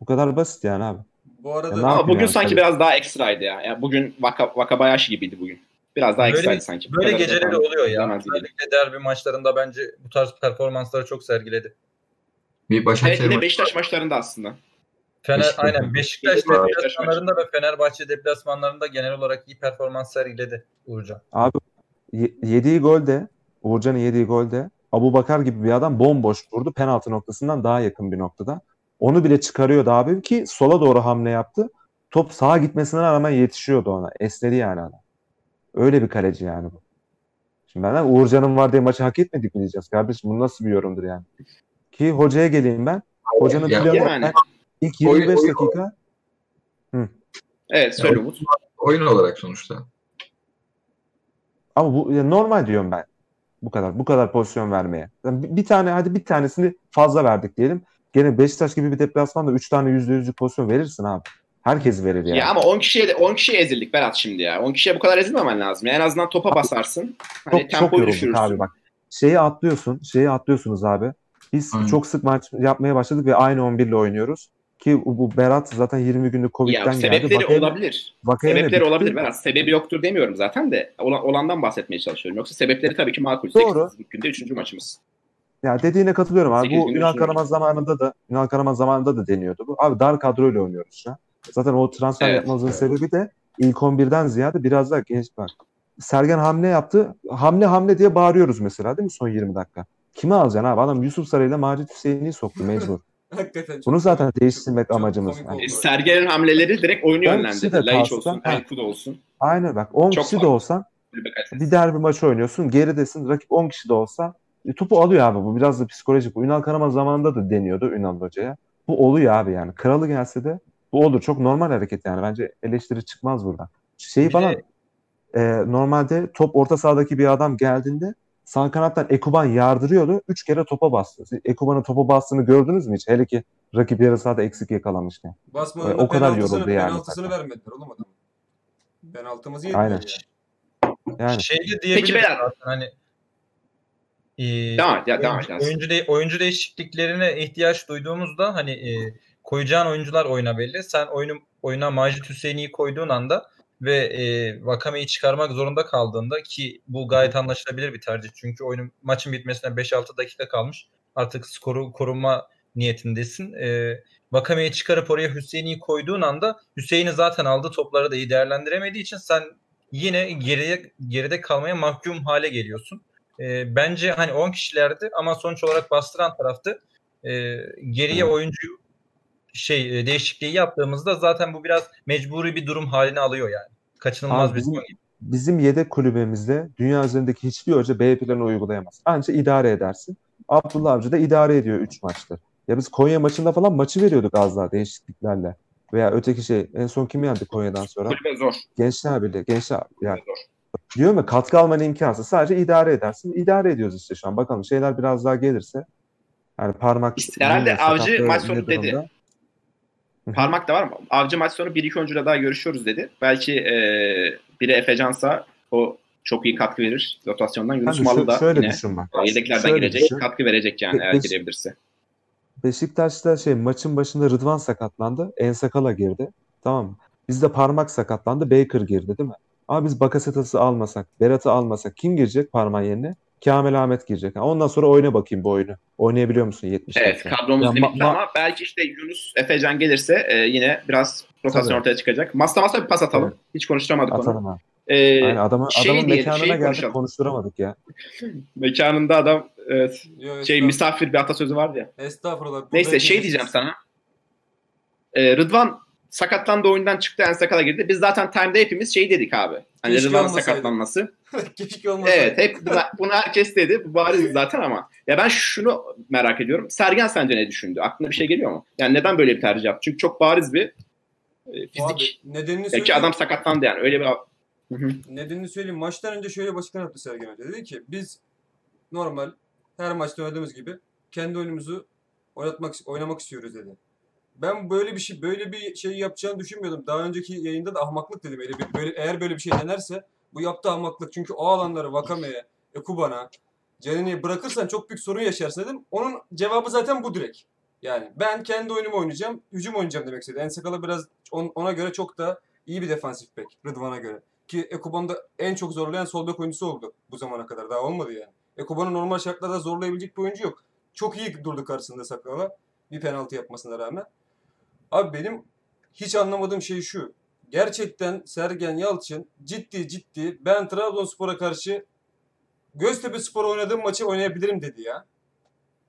[SPEAKER 4] Bu kadar basit yani abi.
[SPEAKER 5] Bu arada
[SPEAKER 4] Ya
[SPEAKER 3] ama bugün
[SPEAKER 4] yani,
[SPEAKER 3] sanki
[SPEAKER 4] tabii.
[SPEAKER 3] biraz daha ekstraydı ya. ya bugün Vaka, Vakabayashi gibiydi bugün. Biraz daha
[SPEAKER 7] Böyle-
[SPEAKER 3] ekstraydı sanki.
[SPEAKER 7] Böyle geceleri oluyor ya. Özellikle derbi maçlarında bence bu tarz performansları çok sergiledi.
[SPEAKER 1] Bir
[SPEAKER 3] Evet
[SPEAKER 1] Başakşehir
[SPEAKER 3] yine
[SPEAKER 1] maçı-
[SPEAKER 3] Beşiktaş maçlarında aslında.
[SPEAKER 7] Fener,
[SPEAKER 1] Beşiktaş-
[SPEAKER 7] aynen Beşiktaş
[SPEAKER 3] Beşiktaş-
[SPEAKER 7] deplasmanlarında ve Fenerbahçe deplasmanlarında genel olarak iyi performans sergiledi Uğurcan.
[SPEAKER 4] Abi ye- yediği golde, Uğurcan'ın yediği golde Abu Bakar gibi bir adam bomboş vurdu. Penaltı noktasından daha yakın bir noktada. Onu bile çıkarıyordu abi ki sola doğru hamle yaptı. Top sağa gitmesine rağmen yetişiyordu ona. Esnedi yani adam. Öyle bir kaleci yani bu. Şimdi benden Uğurcan'ın var diye maçı hak etmedik mi diyeceğiz kardeşim? Bu nasıl bir yorumdur yani? Ki hocaya geleyim ben. Hocanın
[SPEAKER 1] Ya-
[SPEAKER 4] planı
[SPEAKER 3] Yani.
[SPEAKER 4] ben ilk 25
[SPEAKER 1] Oyun- oyun-
[SPEAKER 4] dakika
[SPEAKER 3] Evet söyle Umut.
[SPEAKER 1] oyun olarak sonuçta.
[SPEAKER 4] Ama bu ya normal diyorum ben. Bu kadar. Bu kadar pozisyon vermeye. Yani bir, bir tane hadi bir tanesini fazla verdik diyelim. Gene Beşiktaş gibi bir deplasmanda 3 tane %100'lük pozisyon verirsin abi. Herkes verir yani.
[SPEAKER 3] Ya ama 10 kişiye de 10 kişiye ezildik Berat şimdi ya. 10 kişiye bu kadar ezilmemen lazım. Yani en azından topa basarsın. Hani
[SPEAKER 4] çok çok
[SPEAKER 3] tempoyu
[SPEAKER 4] yorulduk
[SPEAKER 3] düşürürsün.
[SPEAKER 4] abi bak. Şeyi atlıyorsun. Şeyi atlıyorsunuz abi. Biz
[SPEAKER 1] Aynen.
[SPEAKER 4] çok sık maç yapmaya başladık ve aynı 11 ile oynuyoruz. Ki bu Berat zaten 20 günlük
[SPEAKER 3] Ya
[SPEAKER 4] Covid'den geldi.
[SPEAKER 3] sebepleri olabilir.
[SPEAKER 4] Vakayeme
[SPEAKER 3] Sebepleri olabilir Berat. Sebebi yoktur demiyorum zaten de. Olan, olandan bahsetmeye çalışıyorum. Yoksa sebepleri tabii ki makul.
[SPEAKER 4] Doğru.
[SPEAKER 3] 8 günde 3. maçımız.
[SPEAKER 4] Ya dediğine katılıyorum abi. Bu Ünal Karaman zamanında da Ünal Karaman zamanında da deniyordu bu. Abi dar kadroyla oynuyoruz şu an. Zaten o transfer
[SPEAKER 3] Evet.
[SPEAKER 4] yapmamızın sebebi de ilk 11'den ziyade biraz daha genç var. Sergen hamle yaptı. Hamle hamle diye bağırıyoruz mesela değil mi son 20 dakika? Kimi alacaksın abi? Adam Yusuf Sarı ile Macit Hüseyin'i soktu mecbur.
[SPEAKER 5] Hakikaten
[SPEAKER 4] Bunu zaten değiştirmek
[SPEAKER 5] Çok
[SPEAKER 4] amacımız. Yani.
[SPEAKER 3] E, Sergen'in hamleleri direkt oyunu
[SPEAKER 4] de
[SPEAKER 3] yönlendirdi. Laiç olsun. Elku da olsun.
[SPEAKER 4] Aynen bak 10
[SPEAKER 3] Çok
[SPEAKER 4] kişi de
[SPEAKER 3] farklı.
[SPEAKER 4] olsan bir derbi maçı oynuyorsun. Geridesin. Rakip 10 kişi de olsa e, topu alıyor abi. Bu biraz da psikolojik. Bu Ünal Karaman zamanında da deniyordu Ünal Hoca'ya. Bu oluyor abi yani. Kralı gelse de bu olur. Çok normal hareket yani. Bence eleştiri çıkmaz buradan. Şeyi
[SPEAKER 7] Bir
[SPEAKER 4] falan
[SPEAKER 7] de-
[SPEAKER 4] e, normalde top orta sahadaki bir adam geldiğinde sağ kanattan Ekuban yardırıyordu. Üç kere topa bastı. Ekuban'ın topa bastığını gördünüz mü hiç? Hele ki rakip yarı sahada eksik yakalamışken.
[SPEAKER 5] Basmanın
[SPEAKER 4] E,
[SPEAKER 5] da
[SPEAKER 4] o kadar yoruldu yani
[SPEAKER 5] penaltısını vermediler oğlum adam. Penaltımızı yediler
[SPEAKER 4] Aynen.
[SPEAKER 5] ya.
[SPEAKER 4] Yani
[SPEAKER 7] Şey de diyebiliriz
[SPEAKER 3] beyler-
[SPEAKER 7] zaten hani e,
[SPEAKER 3] Devam et ya devam et.
[SPEAKER 7] oyuncu, oyuncu, de- oyuncu değişikliklerine ihtiyaç duyduğumuzda hani e, koyacağın oyuncular oyuna belli. Sen oyunu oyuna Macit Hüseyin'i koyduğun anda ve e, Vakame'yi çıkarmak zorunda kaldığında ki bu gayet anlaşılabilir bir tercih. Çünkü oyunun maçın bitmesine 5-6 dakika kalmış. Artık skoru koruma niyetindesin. E, Vakame'yi çıkarıp oraya Hüseyin'i koyduğun anda Hüseyin'i zaten aldı topları da iyi değerlendiremediği için sen yine geriye geride kalmaya mahkum hale geliyorsun. E, bence hani 10 kişilerdi ama sonuç olarak bastıran taraftı. E, geriye oyuncu şey e, değişikliği yaptığımızda zaten bu biraz mecburi bir durum haline alıyor yani. Kaçınılmaz
[SPEAKER 4] Abi
[SPEAKER 7] bir
[SPEAKER 4] bizim-
[SPEAKER 7] durum.
[SPEAKER 4] bizim yedek kulübemizde dünya üzerindeki hiçbir hoca B planı uygulayamaz. Anca idare edersin. Abdullah Avcı da idare ediyor 3 maçtır. Ya biz Konya maçında falan maçı veriyorduk az daha değişikliklerle. Veya öteki şey en son kim yendi Konya'dan sonra?
[SPEAKER 3] Kulübe zor.
[SPEAKER 4] Gençler Birliği. Gençler yani
[SPEAKER 3] Zor.
[SPEAKER 4] diyor mu katkı alman imkansız. Sadece idare edersin. İdare ediyoruz işte şu an. Bakalım şeyler biraz daha gelirse. Yani parmak
[SPEAKER 3] Herhalde
[SPEAKER 4] bilmiyorum,
[SPEAKER 3] Avcı maç sonu dedi. Parmak da var mı? Avcı maç sonu bir iki oyuncuyla daha görüşüyoruz dedi. Belki e, biri Efecansa o çok iyi katkı verir rotasyondan. Yunus Malı da
[SPEAKER 4] şöyle
[SPEAKER 3] yine
[SPEAKER 4] düşün bak.
[SPEAKER 3] yedeklerden
[SPEAKER 4] Şöyle
[SPEAKER 3] gelecek.
[SPEAKER 4] düşün.
[SPEAKER 3] Katkı verecek yani
[SPEAKER 4] Be-
[SPEAKER 3] eğer girebilirse.
[SPEAKER 4] Beşiktaş'ta şey maçın başında Rıdvan sakatlandı. Ensakala girdi. Tamam mı? Bizde parmak sakatlandı. Baker girdi değil mi? Ama biz Bakasetas'ı almasak, Berat'ı almasak kim girecek parmağın yerine? Kamil Ahmet girecek. Ondan sonra oyna bakayım bu oyunu. Oynayabiliyor musun 70
[SPEAKER 3] Evet
[SPEAKER 4] dakika?
[SPEAKER 3] kadromuz
[SPEAKER 4] Ya ma-
[SPEAKER 3] limitli
[SPEAKER 4] ma-
[SPEAKER 3] ama belki işte Yunus Efecan gelirse e, yine biraz rotasyon
[SPEAKER 4] Tabii.
[SPEAKER 3] ortaya çıkacak. Masta masta bir pas atalım.
[SPEAKER 4] Evet.
[SPEAKER 3] Hiç konuşturamadık onu.
[SPEAKER 4] Atalım ha.
[SPEAKER 3] E,
[SPEAKER 4] Aynen adamın,
[SPEAKER 3] şey
[SPEAKER 4] adamın
[SPEAKER 3] diyelim,
[SPEAKER 4] mekanına
[SPEAKER 3] şey
[SPEAKER 4] geldik
[SPEAKER 3] konuşalım.
[SPEAKER 4] konuşturamadık ya.
[SPEAKER 3] mekanında adam evet,
[SPEAKER 5] Yo,
[SPEAKER 3] şey misafir bir atasözü vardı ya.
[SPEAKER 5] Estağfurullah.
[SPEAKER 3] Neyse şey diyeceğim sana. Ee, Rıdvan sakatlandı oyundan çıktı en sakala girdi. Biz zaten time'da hepimiz şey dedik abi. Hani
[SPEAKER 5] olmasaydı.
[SPEAKER 3] sakatlanması.
[SPEAKER 5] Keşke olmasaydı.
[SPEAKER 3] Evet hep bunu, bunu herkes dedi. Bu bariz zaten ama. Ya ben şunu merak ediyorum. Sergen sence ne düşündü? Aklına bir şey geliyor mu? Yani neden böyle bir tercih yaptı? Çünkü çok bariz bir e, fizik.
[SPEAKER 5] Abi, nedenini
[SPEAKER 3] Belki
[SPEAKER 5] söyleyeyim.
[SPEAKER 3] adam sakatlandı yani. Öyle bir Hı hı.
[SPEAKER 5] Nedenini söyleyeyim. Maçtan önce şöyle bir açıklama yaptı Sergen Hoca. Dedi ki biz normal her maçta oynadığımız gibi kendi oyunumuzu oynatmak oynamak istiyoruz dedi. Ben böyle bir şey böyle bir şey yapacağını düşünmüyordum. Daha önceki yayında da ahmaklık dedim. Öyle bir, böyle, eğer böyle bir şey denerse bu yaptığı ahmaklık. Çünkü o alanları Vakame'ye, Ekuban'a, Ceren'e bırakırsan çok büyük sorun yaşarsın dedim. Onun cevabı zaten bu direkt. Yani ben kendi oyunumu oynayacağım, hücum oynayacağım demek istedi. Ensakala biraz on- ona göre çok da iyi bir defansif bek Rıdvan'a göre. Ki Ekuban'ı da en çok zorlayan sol bek oyuncusu oldu bu zamana kadar. Daha olmadı yani. Ekuban'ı normal şartlarda zorlayabilecek bir oyuncu yok. Çok iyi durdu karşısında Sakala. Bir penaltı yapmasına rağmen. Abi benim hiç anlamadığım şey şu. Gerçekten Sergen Yalçın ciddi ciddi ben Trabzonspor'a karşı Göztepe Spor oynadığım maçı oynayabilirim dedi ya.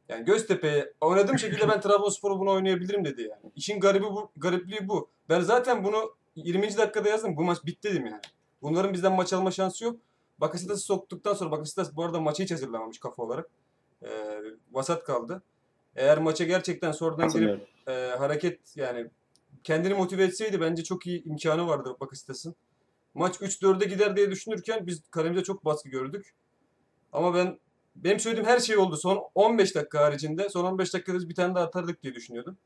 [SPEAKER 5] Yani Göztepe'ye oynadığım şekilde ben Trabzonspor'u bunu oynayabilirim dedi yani. İşin garibi bu, garipliği bu. Ben zaten bunu 20. dakikada yazdım. Bu maç bitti dedim yani. Bunların bizden maç alma şansı yok. Bakasitas'ı soktuktan sonra Bakasitas bu arada maçı hiç hazırlamamış kafa olarak. Ee, vasat kaldı. Eğer maça gerçekten sonradan girip e, hareket yani kendini motive etseydi bence çok iyi imkanı vardı Bakasitas'ın. Maç 3-4'e gider diye düşünürken biz kalemize çok baskı gördük. Ama ben benim söylediğim her şey oldu. Son 15 dakika haricinde son 15 dakikada biz bir tane daha atardık diye düşünüyordum.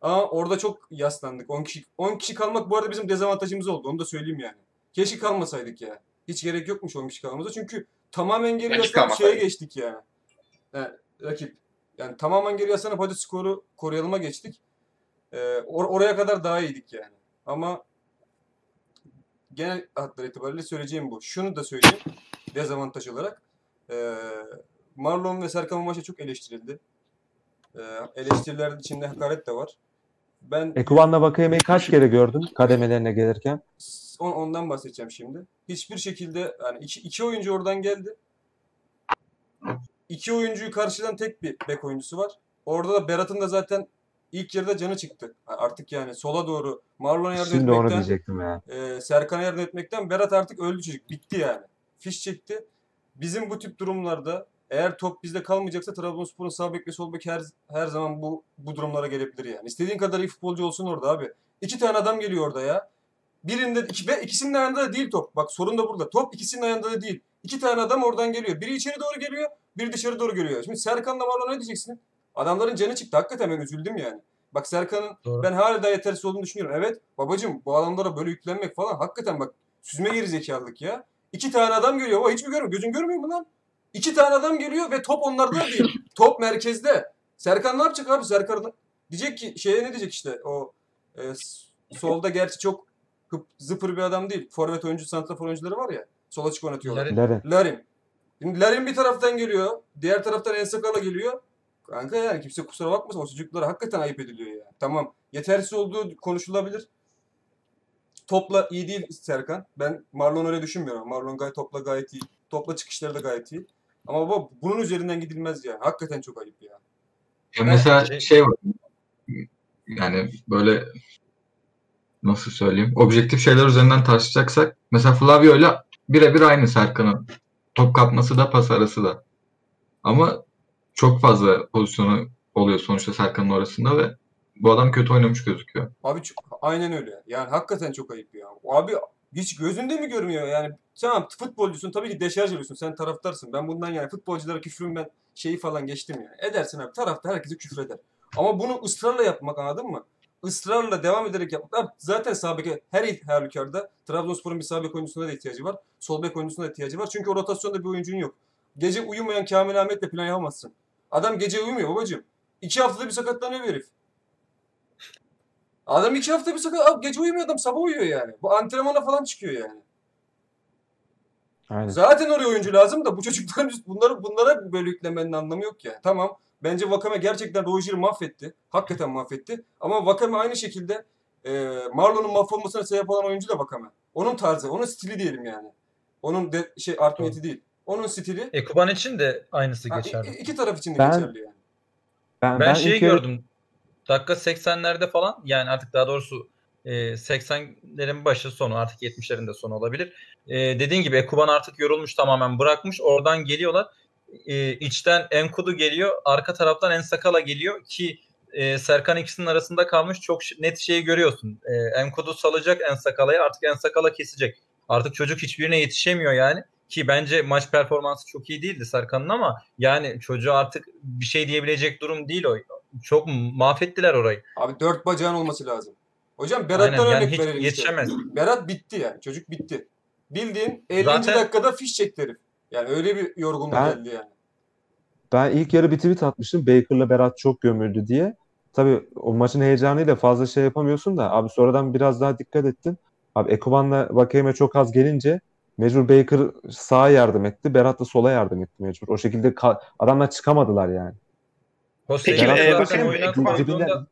[SPEAKER 5] Ama orada çok yaslandık. 10 kişi 10 kişi kalmak bu arada bizim dezavantajımız oldu. Onu da söyleyeyim yani. Keşke kalmasaydık ya. Hiç gerek yokmuş 10 kişi kalmamıza. Çünkü tamamen geri yaslanıp şeye geçtik yani. yani. Rakip. Yani tamamen geri yaslanıp hadi skoru koruyalıma geçtik. Ee, or- oraya kadar daha iyiydik yani. Ama genel hatlar itibariyle söyleyeceğim bu. Şunu da söyleyeyim dezavantaj olarak. Ee, Marlon ve Serkan maçta çok eleştirildi. Ee, eleştiriler içinde hakaret de var. Ben
[SPEAKER 4] Ekuban'la Vakayeme'yi kaç kere gördün kademelerine gelirken?
[SPEAKER 5] on, ondan bahsedeceğim şimdi. Hiçbir şekilde yani iki, iki oyuncu oradan geldi. İki oyuncuyu karşılayan tek bir bek oyuncusu var. Orada da Berat'ın da zaten ilk yarıda canı çıktı. Artık yani sola doğru Marlon'a yardım
[SPEAKER 4] Şimdi onu
[SPEAKER 5] etmekten,
[SPEAKER 4] diyecektim ya.
[SPEAKER 5] e, Serkan'a yardım etmekten Berat artık öldü çocuk. Bitti yani. Fiş çekti. Bizim bu tip durumlarda eğer top bizde kalmayacaksa Trabzonspor'un sağ bek ve sol bek her, her zaman bu bu durumlara gelebilir yani. İstediğin kadar iyi futbolcu olsun orada abi. İki tane adam geliyor orada ya. Birinde iki, ve ikisinin ayağında da değil top. Bak sorun da burada. Top ikisinin ayağında da değil. İki tane adam oradan geliyor. Biri içeri doğru geliyor, biri dışarı doğru geliyor. Şimdi Serkan'la Marlon ne diyeceksin? Adamların canı çıktı. Hakikaten ben üzüldüm yani. Bak Serkan'ın
[SPEAKER 7] Doğru.
[SPEAKER 5] ben hala daha yetersiz olduğunu düşünüyorum. Evet babacım bu adamlara böyle yüklenmek falan hakikaten bak süzme geri zekalılık ya. İki tane adam geliyor. O hiç mi görmüyor? Gözün görmüyor mu lan? İki tane adam geliyor ve top onlarda da değil. top merkezde. Serkan ne yapacak abi? Serkan diyecek ki şeye ne diyecek işte o e, solda gerçi çok zıpır bir adam değil. Forvet oyuncu, santrafor oyuncuları var ya. Sola çık oynatıyorlar.
[SPEAKER 7] Larin.
[SPEAKER 4] Larin.
[SPEAKER 5] Larin. Şimdi Larin bir taraftan geliyor. Diğer taraftan Ensakala geliyor. Kanka yani kimse kusura bakmasın o çocuklara hakikaten ayıp ediliyor ya. Tamam. Yetersiz olduğu konuşulabilir. Topla iyi değil Serkan. Ben Marlon öyle düşünmüyorum. Marlon gayet topla gayet iyi. Topla çıkışları da gayet iyi. Ama baba bunun üzerinden gidilmez yani. Hakikaten çok ayıp ya.
[SPEAKER 1] Ya mesela
[SPEAKER 7] Şey-
[SPEAKER 1] şey var. Yani böyle nasıl söyleyeyim? Objektif şeyler üzerinden tartışacaksak mesela Flavio ile birebir aynı Serkan'ın. Top kapması da pas arası da. Ama çok fazla pozisyonu oluyor sonuçta Serkan'ın orasında ve bu adam kötü oynamış gözüküyor.
[SPEAKER 5] Abi çok- aynen öyle. Yani hakikaten çok ayıp ya. Abi hiç gözünde mi görmüyor yani? Tamam futbolcusun tabii ki deşarj ediyorsun. Sen taraftarsın. Ben bundan yani futbolculara küfrün ben şeyi falan geçtim yani. Edersin abi. Tarafta herkese küfür eder. Ama bunu ısrarla yapmak anladın mı? Israrla devam ederek. Abi zaten sağ beke her halükarda Trabzonspor'un bir sağ bek oyuncusuna da ihtiyacı var. Sol bek oyuncusuna da ihtiyacı var. Çünkü o rotasyonda bir oyuncun yok. Gece uyumayan Kamil Ahmet'le plan yapamazsın. Adam gece uyumuyor babacığım. İki haftada bir sakatlanıyor bir herif. Adam iki hafta bir sakat, Abi gece uyumuyor adam sabah uyuyor yani. Bu antrenmana falan çıkıyor yani.
[SPEAKER 4] Aynen.
[SPEAKER 5] Zaten oraya oyuncu lazım da bu çocukların bunları bunlara böyle yüklemenin anlamı yok yani. Tamam. Bence Vakame gerçekten Roger'i mahvetti. Hakikaten mahvetti. Ama Vakame aynı şekilde e, Marlon'un mahvolmasına sebep olan oyuncu da Vakame. Onun tarzı, onun stili diyelim yani. Onun de, şey art niyeti değil. Onun stili
[SPEAKER 7] Ekuban için de aynısı
[SPEAKER 5] ha,
[SPEAKER 7] geçerli.
[SPEAKER 5] i- iki taraf için de
[SPEAKER 4] Ben-
[SPEAKER 5] geçerli yani.
[SPEAKER 4] Ben,
[SPEAKER 7] Ben,
[SPEAKER 4] ben
[SPEAKER 7] şeyi gördüm. Dakika 80'lerde falan yani artık daha doğrusu e, 80'lerin başı sonu artık 70'lerin de sonu olabilir. E, dediğin gibi Ekuban artık yorulmuş tamamen bırakmış. Oradan geliyorlar. E, içten Enkudu geliyor. Arka taraftan Ensakala geliyor ki e, Serkan ikisinin arasında kalmış. Çok net şeyi görüyorsun. E, Enkudu salacak Ensakala'ya artık Ensakala kesecek. Artık çocuk hiçbirine yetişemiyor yani. Ki bence maç performansı çok iyi değildi Serkan'ın ama yani çocuğa artık bir şey diyebilecek durum değil o. Çok mahvettiler orayı.
[SPEAKER 5] Abi dört bacağın olması lazım. Hocam Berat'tan
[SPEAKER 7] Aynen, yani
[SPEAKER 5] örnek
[SPEAKER 7] hiç
[SPEAKER 5] verelim işte.
[SPEAKER 7] yetişemez.
[SPEAKER 5] Berat bitti yani. Çocuk bitti. Bildiğin 50.
[SPEAKER 7] Zaten-
[SPEAKER 5] dakikada fiş çekti herif. Yani öyle bir yorgunluk
[SPEAKER 4] Ben-
[SPEAKER 5] geldi yani.
[SPEAKER 4] Ben ilk yarı bir tweet atmıştım. Baker'la Berat çok gömüldü diye. Tabii o maçın heyecanıyla fazla şey yapamıyorsun da abi sonradan biraz daha dikkat ettim. Abi Ekuban'la Vakeme çok az gelince mecbur Baker sağa yardım etti. Berat da sola yardım etti mecbur. O şekilde ka- adamlar çıkamadılar yani.
[SPEAKER 3] Peki,
[SPEAKER 7] Berat
[SPEAKER 3] e, bakayım,
[SPEAKER 7] koyduğunda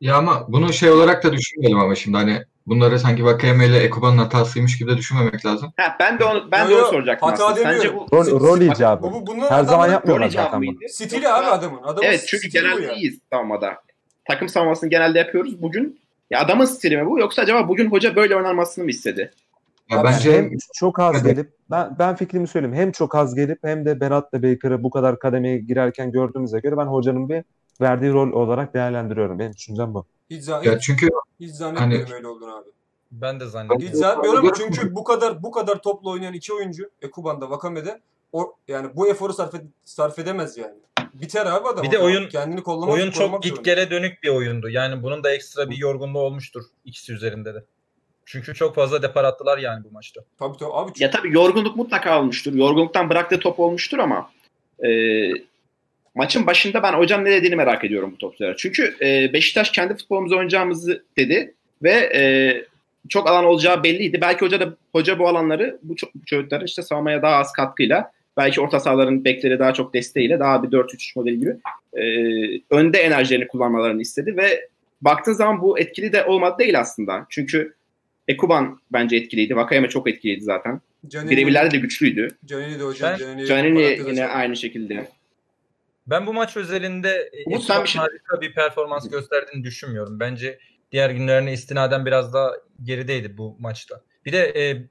[SPEAKER 1] Ya ama bunu şey olarak da düşünmeyelim ama şimdi hani bunları sanki Vakayeme ile Ekuban'ın hatasıymış gibi de düşünmemek lazım.
[SPEAKER 3] Ha, ben de onu ben
[SPEAKER 5] Yo,
[SPEAKER 3] de onu soracaktım
[SPEAKER 5] hata
[SPEAKER 3] aslında. Sence bu
[SPEAKER 4] Rol, rol icabı.
[SPEAKER 5] Bu, bu,
[SPEAKER 4] Her zaman yapmıyorlar zaten bunu.
[SPEAKER 5] Stili abi adamın. adamın
[SPEAKER 3] Evet çünkü genelde iyiyiz savunmada. Takım savunmasını genelde yapıyoruz. Bugün ya adamın stili mi bu yoksa acaba bugün hoca böyle oynanmasını mı istedi?
[SPEAKER 1] Ya
[SPEAKER 5] Abi
[SPEAKER 1] bence
[SPEAKER 4] hem çok az gelip ben ben fikrimi söyleyeyim. Hem çok az gelip hem de Berat'la Baker'ı bu kadar kademeye girerken gördüğümüze göre ben hocanın bir verdiği rol olarak değerlendiriyorum. Benim düşüncem bu.
[SPEAKER 5] Hiç, zan-
[SPEAKER 1] ya çünkü
[SPEAKER 5] hiç zannetmiyorum
[SPEAKER 1] Hani-
[SPEAKER 5] öyle olduğunu abi.
[SPEAKER 7] ben de zannediyorum.
[SPEAKER 5] Hiç zannetmiyorum çünkü bu kadar bu kadar topla oynayan iki oyuncu Ekuban'da Vakame'de o, yani bu eforu sarf, ed- sarf edemez yani. Biter abi adam.
[SPEAKER 7] Bir de oyun-
[SPEAKER 5] kendini kollamak
[SPEAKER 7] Oyun çok git gele dönük bir oyundu. Yani bunun da ekstra bir yorgunluğu olmuştur ikisi üzerinde de. Çünkü çok fazla depar attılar yani bu maçta.
[SPEAKER 5] Tabii tabii abi.
[SPEAKER 3] Ya tabii yorgunluk mutlaka olmuştur. Yorgunluktan bıraktığı top olmuştur ama e, maçın başında ben hocanın ne dediğini merak ediyorum bu topçulara. Çünkü e, Beşiktaş kendi futbolumuzu oynayacağımızı dedi ve e, çok alan olacağı belliydi. Belki hoca da hoca bu alanları bu, bu çocuklara işte savunmaya daha az katkıyla belki orta sahaların bekleri daha çok desteğiyle daha bir 4-3 modeli gibi e, önde enerjilerini kullanmalarını istedi ve baktığın zaman bu etkili de olmadı değil aslında. Çünkü Ekuban bence etkiliydi. Vakayeme çok etkiliydi zaten. Birebirlerde de güçlüydü.
[SPEAKER 5] Canini de hocam. Canini,
[SPEAKER 3] Canini yine aynı şekilde.
[SPEAKER 7] Ben bu maç özelinde e,
[SPEAKER 3] sen bir şey-
[SPEAKER 7] harika bir performans gösterdiğini düşünmüyorum. Bence diğer günlerine istinaden biraz daha gerideydi bu maçta. Bir de e,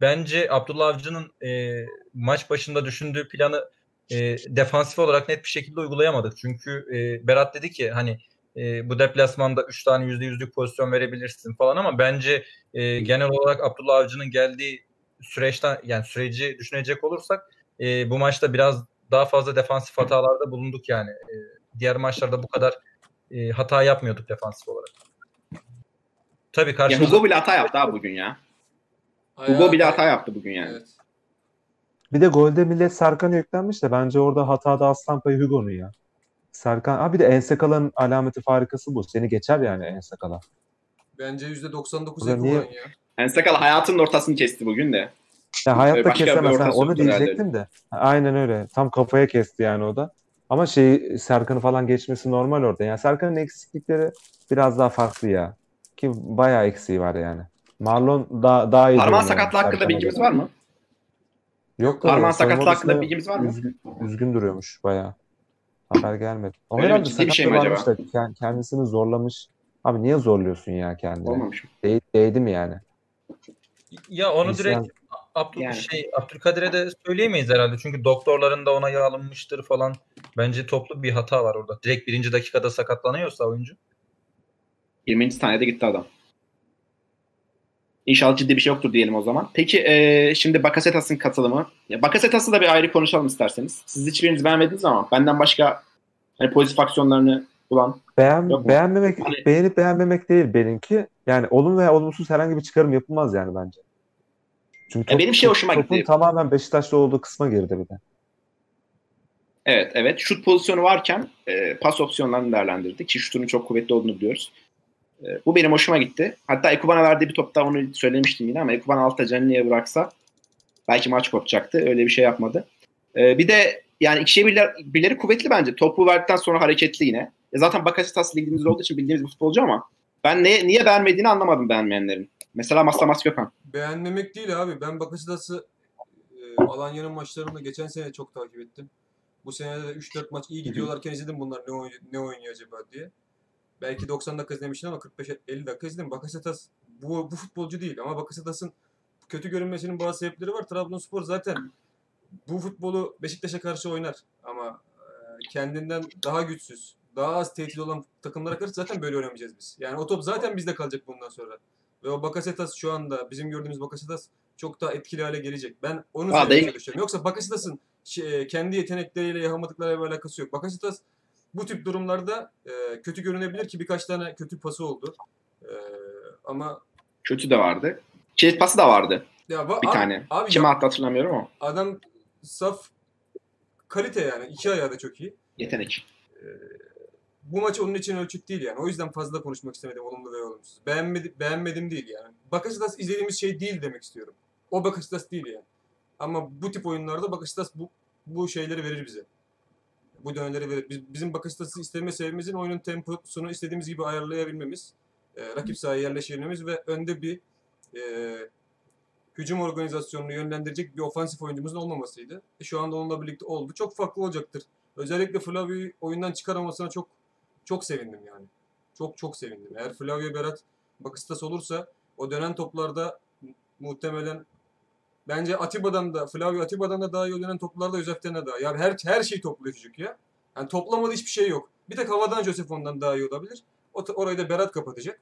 [SPEAKER 7] bence Abdullah Avcı'nın e, maç başında düşündüğü planı e, defansif olarak net bir şekilde uygulayamadık. Çünkü e, Berat dedi ki hani e, bu deplasmanda 3 tane %100'lük pozisyon verebilirsin falan ama bence e, genel olarak Abdullah Avcı'nın geldiği süreçten yani süreci düşünecek olursak e, bu maçta biraz daha fazla defansif hatalarda bulunduk yani. E, diğer maçlarda bu kadar e, hata yapmıyorduk defansif olarak. Tabii karşımızda
[SPEAKER 3] Hugo bile hata yaptı abi bugün ya. Hugo bile hata yaptı bugün yani.
[SPEAKER 5] Evet.
[SPEAKER 4] Bir de golde millet Serkan'a yüklenmiş de bence orada hatada aslan payı Hugo'nun ya. Serkan, abi de Ensekala'nın alameti farikası bu. Seni geçer yani Ensakala.
[SPEAKER 5] Bence %99
[SPEAKER 4] Ulan niye-
[SPEAKER 5] Ekuban ya.
[SPEAKER 3] Ensakal hayatının ortasını kesti bugün de.
[SPEAKER 4] Ya hayatta
[SPEAKER 3] Başka
[SPEAKER 4] kesemez. Ha, onu
[SPEAKER 3] yoktur herhalde.
[SPEAKER 4] diyecektim de. Aynen öyle. Tam kafaya kesti yani o da. Ama şey Serkan'ı falan geçmesi normal orada. Yani Serkan'ın eksiklikleri biraz daha farklı ya. Ki bayağı eksiği var yani. Marlon daha daha iyi.
[SPEAKER 3] Parmağın
[SPEAKER 4] yani
[SPEAKER 3] sakatlığı hakkında bilgimiz
[SPEAKER 4] göre.
[SPEAKER 3] var mı?
[SPEAKER 4] Yok da
[SPEAKER 3] Parmağın sakatlığı hakkında bilgimiz var mı?
[SPEAKER 4] Üzgün, üzgün duruyormuş bayağı. Haber gelmedi. O
[SPEAKER 3] Öyle
[SPEAKER 4] herhalde
[SPEAKER 3] bir şey mi acaba?
[SPEAKER 4] da kend- kendisini zorlamış. Abi niye zorluyorsun ya kendini?
[SPEAKER 3] Olmamış mı?
[SPEAKER 4] Değ- değdi mi yani?
[SPEAKER 7] ya onu
[SPEAKER 4] İnsan-
[SPEAKER 7] direkt Abdül
[SPEAKER 3] Yani.
[SPEAKER 7] şey Abdülkadir'e de söyleyemeyiz herhalde. Çünkü doktorların da onayı alınmıştır falan. Bence toplu bir hata var orada. Direkt birinci dakikada sakatlanıyorsa oyuncu.
[SPEAKER 3] 20. saniyede gitti adam. İnşallah ciddi bir şey yoktur diyelim o zaman. Peki e, şimdi Bakasetas'ın katılımı. Ya Bakasetas'ı da bir ayrı konuşalım isterseniz. Siz hiçbiriniz beğenmediniz ama benden başka hani pozitif aksiyonlarını bulan.
[SPEAKER 4] Beğen, beğenmemek,
[SPEAKER 3] Hani-
[SPEAKER 4] beğenip beğenmemek değil benimki. Yani olumlu veya olumsuz herhangi bir çıkarım yapılmaz yani bence. Çünkü
[SPEAKER 3] Ya benim şey hoşuma gitti.
[SPEAKER 4] tamamen Beşiktaş'ta olduğu kısma girdi bir de.
[SPEAKER 3] Evet evet şut pozisyonu varken e, pas opsiyonlarını değerlendirdi ki şutunun çok kuvvetli olduğunu biliyoruz. E, bu benim hoşuma gitti. Hatta Ekuban'a verdiği bir topta onu söylemiştim yine ama Ekuban alta Canini'ye bıraksa belki maç kopacaktı. Öyle bir şey yapmadı. E, bir de yani ikişer birler, birleri kuvvetli bence. Topu verdikten sonra hareketli yine. E, zaten Bakasetas ligimiz olduğu için bildiğimiz bir futbolcu ama ben ne, niye beğenmediğini anlamadım beğenmeyenlerin. Mesela Maslamas Gökhan.
[SPEAKER 5] Beğenmemek değil abi. Ben Bakasetas'ı e, Alanya'nın maçlarında geçen sene çok takip ettim. Bu sene de 3-4 maç iyi gidiyorlarken izledim bunlar ne, oyn- ne oynuyor acaba diye. Belki 90 dakika izlemiştim ama 45-50 dakika izledim. Bakasetas bu, bu futbolcu değil ama Bakasetas'ın kötü görünmesinin bazı sebepleri var. Trabzonspor zaten bu futbolu Beşiktaş'a karşı oynar ama e, kendinden daha güçsüz, daha az tehdit olan takımlara karşı zaten böyle oynamayacağız biz. Yani o top zaten bizde kalacak bundan sonra. Ve o Bakasetas şu anda bizim gördüğümüz Bakasetas çok daha etkili hale gelecek. Ben onu söylemeye çalışıyorum. Yoksa Bakasetas'ın şey, kendi yetenekleriyle yapamadıklarıyla bir alakası yok. Bakasetas bu tip durumlarda e, kötü görünebilir ki birkaç tane kötü pası oldu. E, ama
[SPEAKER 3] Kötü de vardı. Kilit pası da vardı
[SPEAKER 5] ya ba-
[SPEAKER 3] bir
[SPEAKER 5] abi-
[SPEAKER 3] tane.
[SPEAKER 5] Abi
[SPEAKER 3] Kime attı hatırlamıyorum ama.
[SPEAKER 5] adam saf kalite yani. iki ayağı da çok iyi.
[SPEAKER 3] Yetenek.
[SPEAKER 5] Bu maç onun için ölçüt değil yani. O yüzden fazla konuşmak istemedim olumlu ve olumsuz. Beğenmedim, beğenmedim değil yani. Bakasetas izlediğimiz şey değil demek istiyorum. O Bakasetas değil yani. Ama bu tip oyunlarda Bakasetas bu, bu şeyleri verir bize. Bu döneleri verir. Biz, bizim Bakasetas'ı isteme sebebimizin oyunun temposunu istediğimiz gibi ayarlayabilmemiz, e, rakip sahaya yerleşebilmemiz ve önde bir e, hücum organizasyonunu yönlendirecek bir ofansif oyuncumuzun olmamasıydı. E, şu anda onunla birlikte oldu. Çok farklı olacaktır. Özellikle Flavio'yu oyundan çıkaramasına çok çok sevindim yani. Çok çok sevindim. Eğer Flavio Berat Bakıstas olursa o dönen toplarda mu- muhtemelen bence Atiba'dan da Flavio Atiba'dan da daha iyi dönen toplarda Josef'ten daha. Yani her, her şeyi topluyor çocuk ya. Yani toplamadı hiçbir şey yok. Bir tek havadan Josef ondan daha iyi olabilir. O, orayı da Berat kapatacak.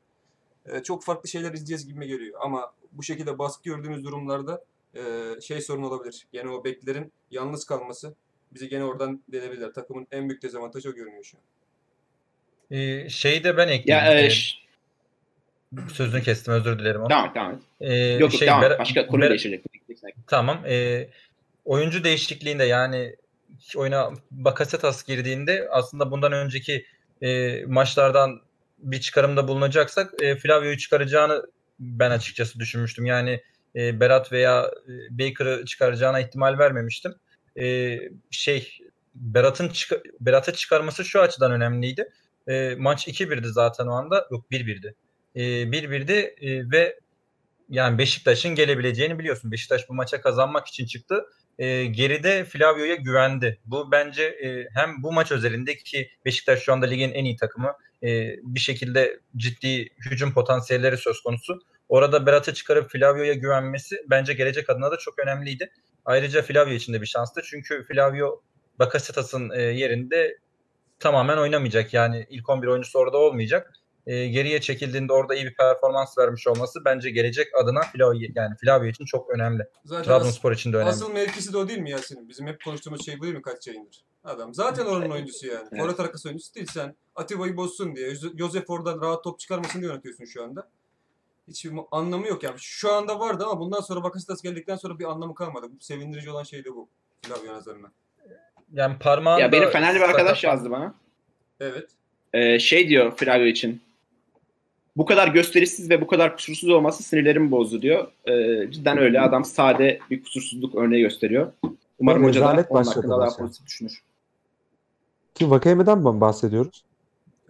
[SPEAKER 5] Ee, çok farklı şeyler izleyeceğiz gibi geliyor. Ama bu şekilde baskı gördüğümüz durumlarda e, şey sorun olabilir. Gene o beklerin yalnız kalması bizi gene oradan delebilirler. Takımın en büyük dezavantajı o görünüyor şu an.
[SPEAKER 7] Ee, şeyi de ben ekleyeyim.
[SPEAKER 3] Ya e,
[SPEAKER 7] sözünü kestim özür dilerim. ama.
[SPEAKER 3] devam et.
[SPEAKER 7] Ee,
[SPEAKER 3] Yok
[SPEAKER 7] şey,
[SPEAKER 3] et.
[SPEAKER 7] Ber-
[SPEAKER 3] Başka konu
[SPEAKER 7] Ber-
[SPEAKER 3] değişecek.
[SPEAKER 7] Tamam. Ee, oyuncu değişikliğinde yani oyuna Bakasetas girdiğinde aslında bundan önceki e, maçlardan bir çıkarımda bulunacaksak e, Flavio'yu çıkaracağını ben açıkçası düşünmüştüm. Yani e, Berat veya e, Baker'ı çıkaracağına ihtimal vermemiştim. E, şey Berat'ın çık- Berat'ı çıkarması şu açıdan önemliydi. E, maç 2-1'di zaten o anda. Yok 1-1'di. E, 1-1'di e, ve yani Beşiktaş'ın gelebileceğini biliyorsun. Beşiktaş bu maça kazanmak için çıktı e, geride Flavio'ya güvendi. Bu bence e, hem bu maç özelinde ki Beşiktaş şu anda ligin en iyi takımı e, bir şekilde ciddi hücum potansiyelleri söz konusu. Orada Berat'ı çıkarıp Flavio'ya güvenmesi bence gelecek adına da çok önemliydi. Ayrıca Flavio için de bir şanstı. Çünkü Flavio Bakasetas'ın e, yerinde tamamen oynamayacak. Yani ilk 11 oyuncusu orada olmayacak. E, geriye çekildiğinde orada iyi bir performans vermiş olması bence gelecek adına Flavio yani Flavio için çok önemli.
[SPEAKER 5] Zaten as-
[SPEAKER 7] Trabzonspor için de önemli.
[SPEAKER 5] asıl mevkisi de o değil mi Yasin'in? Bizim hep konuştuğumuz şey bu değil mi kaç yayındır? Adam zaten oranın oyuncusu yani.
[SPEAKER 3] Evet.
[SPEAKER 5] Forvet arkası oyuncusu değil. Sen Atiba'yı bozsun diye, Jose- Josef oradan rahat top çıkarmasın diye yönetiyorsun şu anda. Hiçbir anlamı yok yani. Şu anda vardı ama bundan sonra Bakasitas geldikten sonra bir anlamı kalmadı. Bu sevindirici olan şey de bu. Flavio nazarına.
[SPEAKER 7] Yani parmağında
[SPEAKER 3] Ya benim Fenerli bir arkadaş
[SPEAKER 7] sakat-
[SPEAKER 3] yazdı bana.
[SPEAKER 5] Evet.
[SPEAKER 3] Ee, şey diyor Flavio için. Bu kadar gösterişsiz ve bu kadar kusursuz olması sinirlerimi bozdu diyor. Ee, cidden öyle. Adam sade bir kusursuzluk örneği gösteriyor. Umarım
[SPEAKER 4] Ya
[SPEAKER 3] hoca da
[SPEAKER 4] rezalet
[SPEAKER 3] onun hakkında daha pozitif düşünür.
[SPEAKER 4] Ki Vakayeme'den mi bahsediyoruz?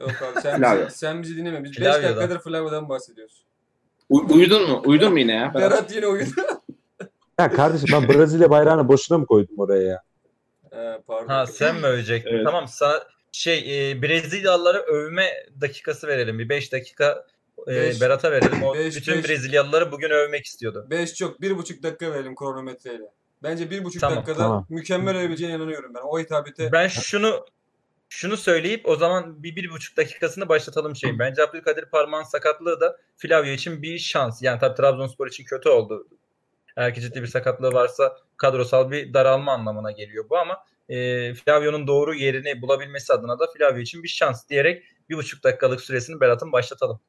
[SPEAKER 5] Yok abi sen bizi, sen bizi dinleme. Biz 5
[SPEAKER 7] Flavio'dan.
[SPEAKER 5] dakikadır Flavio'dan bahsediyoruz.
[SPEAKER 3] U- uyudun mu? Uyudun mu yine ya? Berat?
[SPEAKER 5] Yine oyun.
[SPEAKER 4] Ya kardeşim ben Brezilya bayrağını boşuna mı koydum oraya ya?
[SPEAKER 5] Ee, pardon.
[SPEAKER 7] Ha sen mi övecektin?
[SPEAKER 3] Evet.
[SPEAKER 7] Tamam sana şey e, Brezilyalılara övme dakikası verelim. Bir 5 dakika e,
[SPEAKER 5] Beş.
[SPEAKER 7] Berat'a verelim. O
[SPEAKER 5] Beş,
[SPEAKER 7] bütün
[SPEAKER 5] beş.
[SPEAKER 7] Brezilyalıları bugün övmek istiyordu.
[SPEAKER 5] 5 çok. 1,5 dakika verelim kronometreyle. Bence 1,5
[SPEAKER 7] Tamam.
[SPEAKER 5] dakikada
[SPEAKER 4] Tamam.
[SPEAKER 5] mükemmel övebileceğine inanıyorum ben. O hitabete
[SPEAKER 7] Ben şunu şunu söyleyip o zaman bir, bir buçuk dakikasını başlatalım şey. Bence Abdülkadir Parmağan sakatlığı da Flavio için bir şans. Yani tabii Trabzonspor için kötü oldu. Eğer ki ciddi bir sakatlığı varsa kadrosal bir daralma anlamına geliyor bu ama e, Flavio'nun doğru yerini bulabilmesi adına da Flavio için bir şans diyerek bir buçuk dakikalık süresini Berat'ın başlatalım.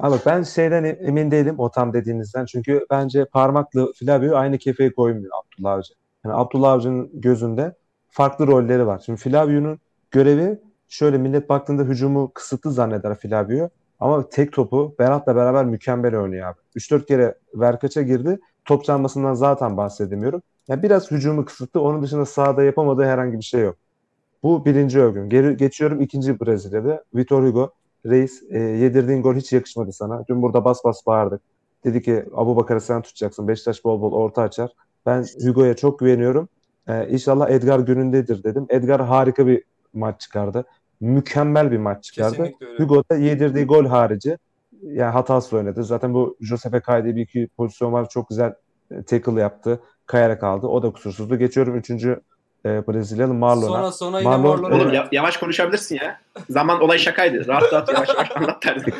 [SPEAKER 4] Ama ben şeyden emin değilim o tam dediğinizden. Çünkü bence parmaklı Flavio aynı kefeye koymuyor Abdullah Avcı. Yani Abdullah Avcı'nın gözünde farklı rolleri var. Şimdi Flavio'nun görevi şöyle millet baktığında hücumu kısıtlı zanneder Flavio. Ama tek topu Berat'la beraber mükemmel oynuyor abi. 3-4 kere Verkaç'a girdi. Top çalmasından zaten bahsedemiyorum. Yani biraz hücumu kısıtlı. Onun dışında sahada yapamadığı herhangi bir şey yok. Bu birinci övgüm. Geri geçiyorum ikinci Brezilya'da. Vitor Hugo. Reis e, yedirdiğin gol hiç yakışmadı sana. Dün burada bas bas bağırdık. Dedi ki Abu Bakar'ı sen tutacaksın. Beşiktaş bol bol orta açar. Ben Hugo'ya çok güveniyorum. E, inşallah Edgar günündedir dedim. Edgar harika bir maç çıkardı. Mükemmel bir maç çıkardı. Hugo da yedirdiği gol harici yani hatasız oynadı. Zaten bu Josep'e kaydığı bir iki pozisyon var. Çok güzel e, tackle yaptı. Kayarak aldı. O da kusursuzdu. Geçiyorum üçüncü e, Brezilyalı Marlon'a.
[SPEAKER 5] Sonra sonra yine
[SPEAKER 4] Marlon-
[SPEAKER 5] Marlon'a
[SPEAKER 3] Oğlum ya- yavaş konuşabilirsin ya. Zaman olay şakaydı. Rahat rahat yavaş yavaş anlat derdim.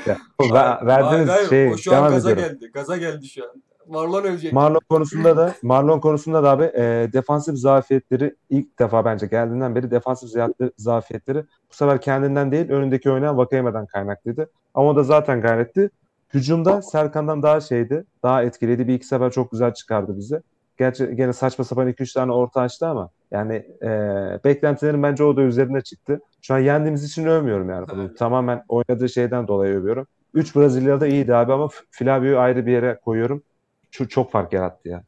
[SPEAKER 4] Ver- verdiğiniz
[SPEAKER 5] Hayır,
[SPEAKER 4] şey
[SPEAKER 5] o şu an gaza
[SPEAKER 4] ediyorum.
[SPEAKER 5] geldi. Gaza geldi şu an. Marlon ölecek.
[SPEAKER 4] Marlon konusunda da Marlon konusunda da abi e, defansif zafiyetleri ilk defa bence geldiğinden beri defansif zafiyetleri, bu sefer kendinden değil önündeki oynayan Vakayeme'den kaynaklıydı. Ama o da zaten gayretti. Hücumda Serkan'dan daha şeydi. Daha etkiliydi. Bir iki sefer çok güzel çıkardı bizi. Gerçi gene saçma sapan 2-3 tane orta açtı ama yani e, beklentilerin bence o da üzerine çıktı. Şu an yendiğimiz için övmüyorum yani. Bunu tamamen oynadığı şeyden dolayı övüyorum. 3 Brezilya'da iyiydi abi ama Flavio'yu ayrı bir yere koyuyorum. Şu çok fark yarattı ya.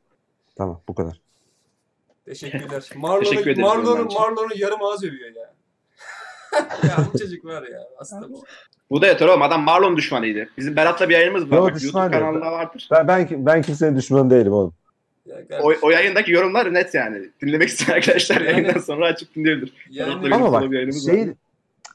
[SPEAKER 4] Tamam bu kadar.
[SPEAKER 5] Teşekkürler. Marlon'u
[SPEAKER 3] Teşekkür
[SPEAKER 5] Marlon'u. Marlon'u yarım ağız övüyor ya. ya bu çocuk var ya aslında.
[SPEAKER 3] Bu da yeter oğlum. Adam Marlon düşmanıydı. Bizim Berat'la bir yayınımız var.
[SPEAKER 4] Yo,
[SPEAKER 3] Bak,
[SPEAKER 4] düşman
[SPEAKER 3] YouTube kanalında vardır.
[SPEAKER 4] Ben ben, ben kimsenin düşmanı değilim oğlum.
[SPEAKER 3] O, o yayındaki yorumlar net yani. Dinlemek isteyen arkadaşlar
[SPEAKER 5] Yani-
[SPEAKER 3] yayından sonra açıp dinleyebilir.
[SPEAKER 5] yani,
[SPEAKER 4] Ama bak şey
[SPEAKER 3] var.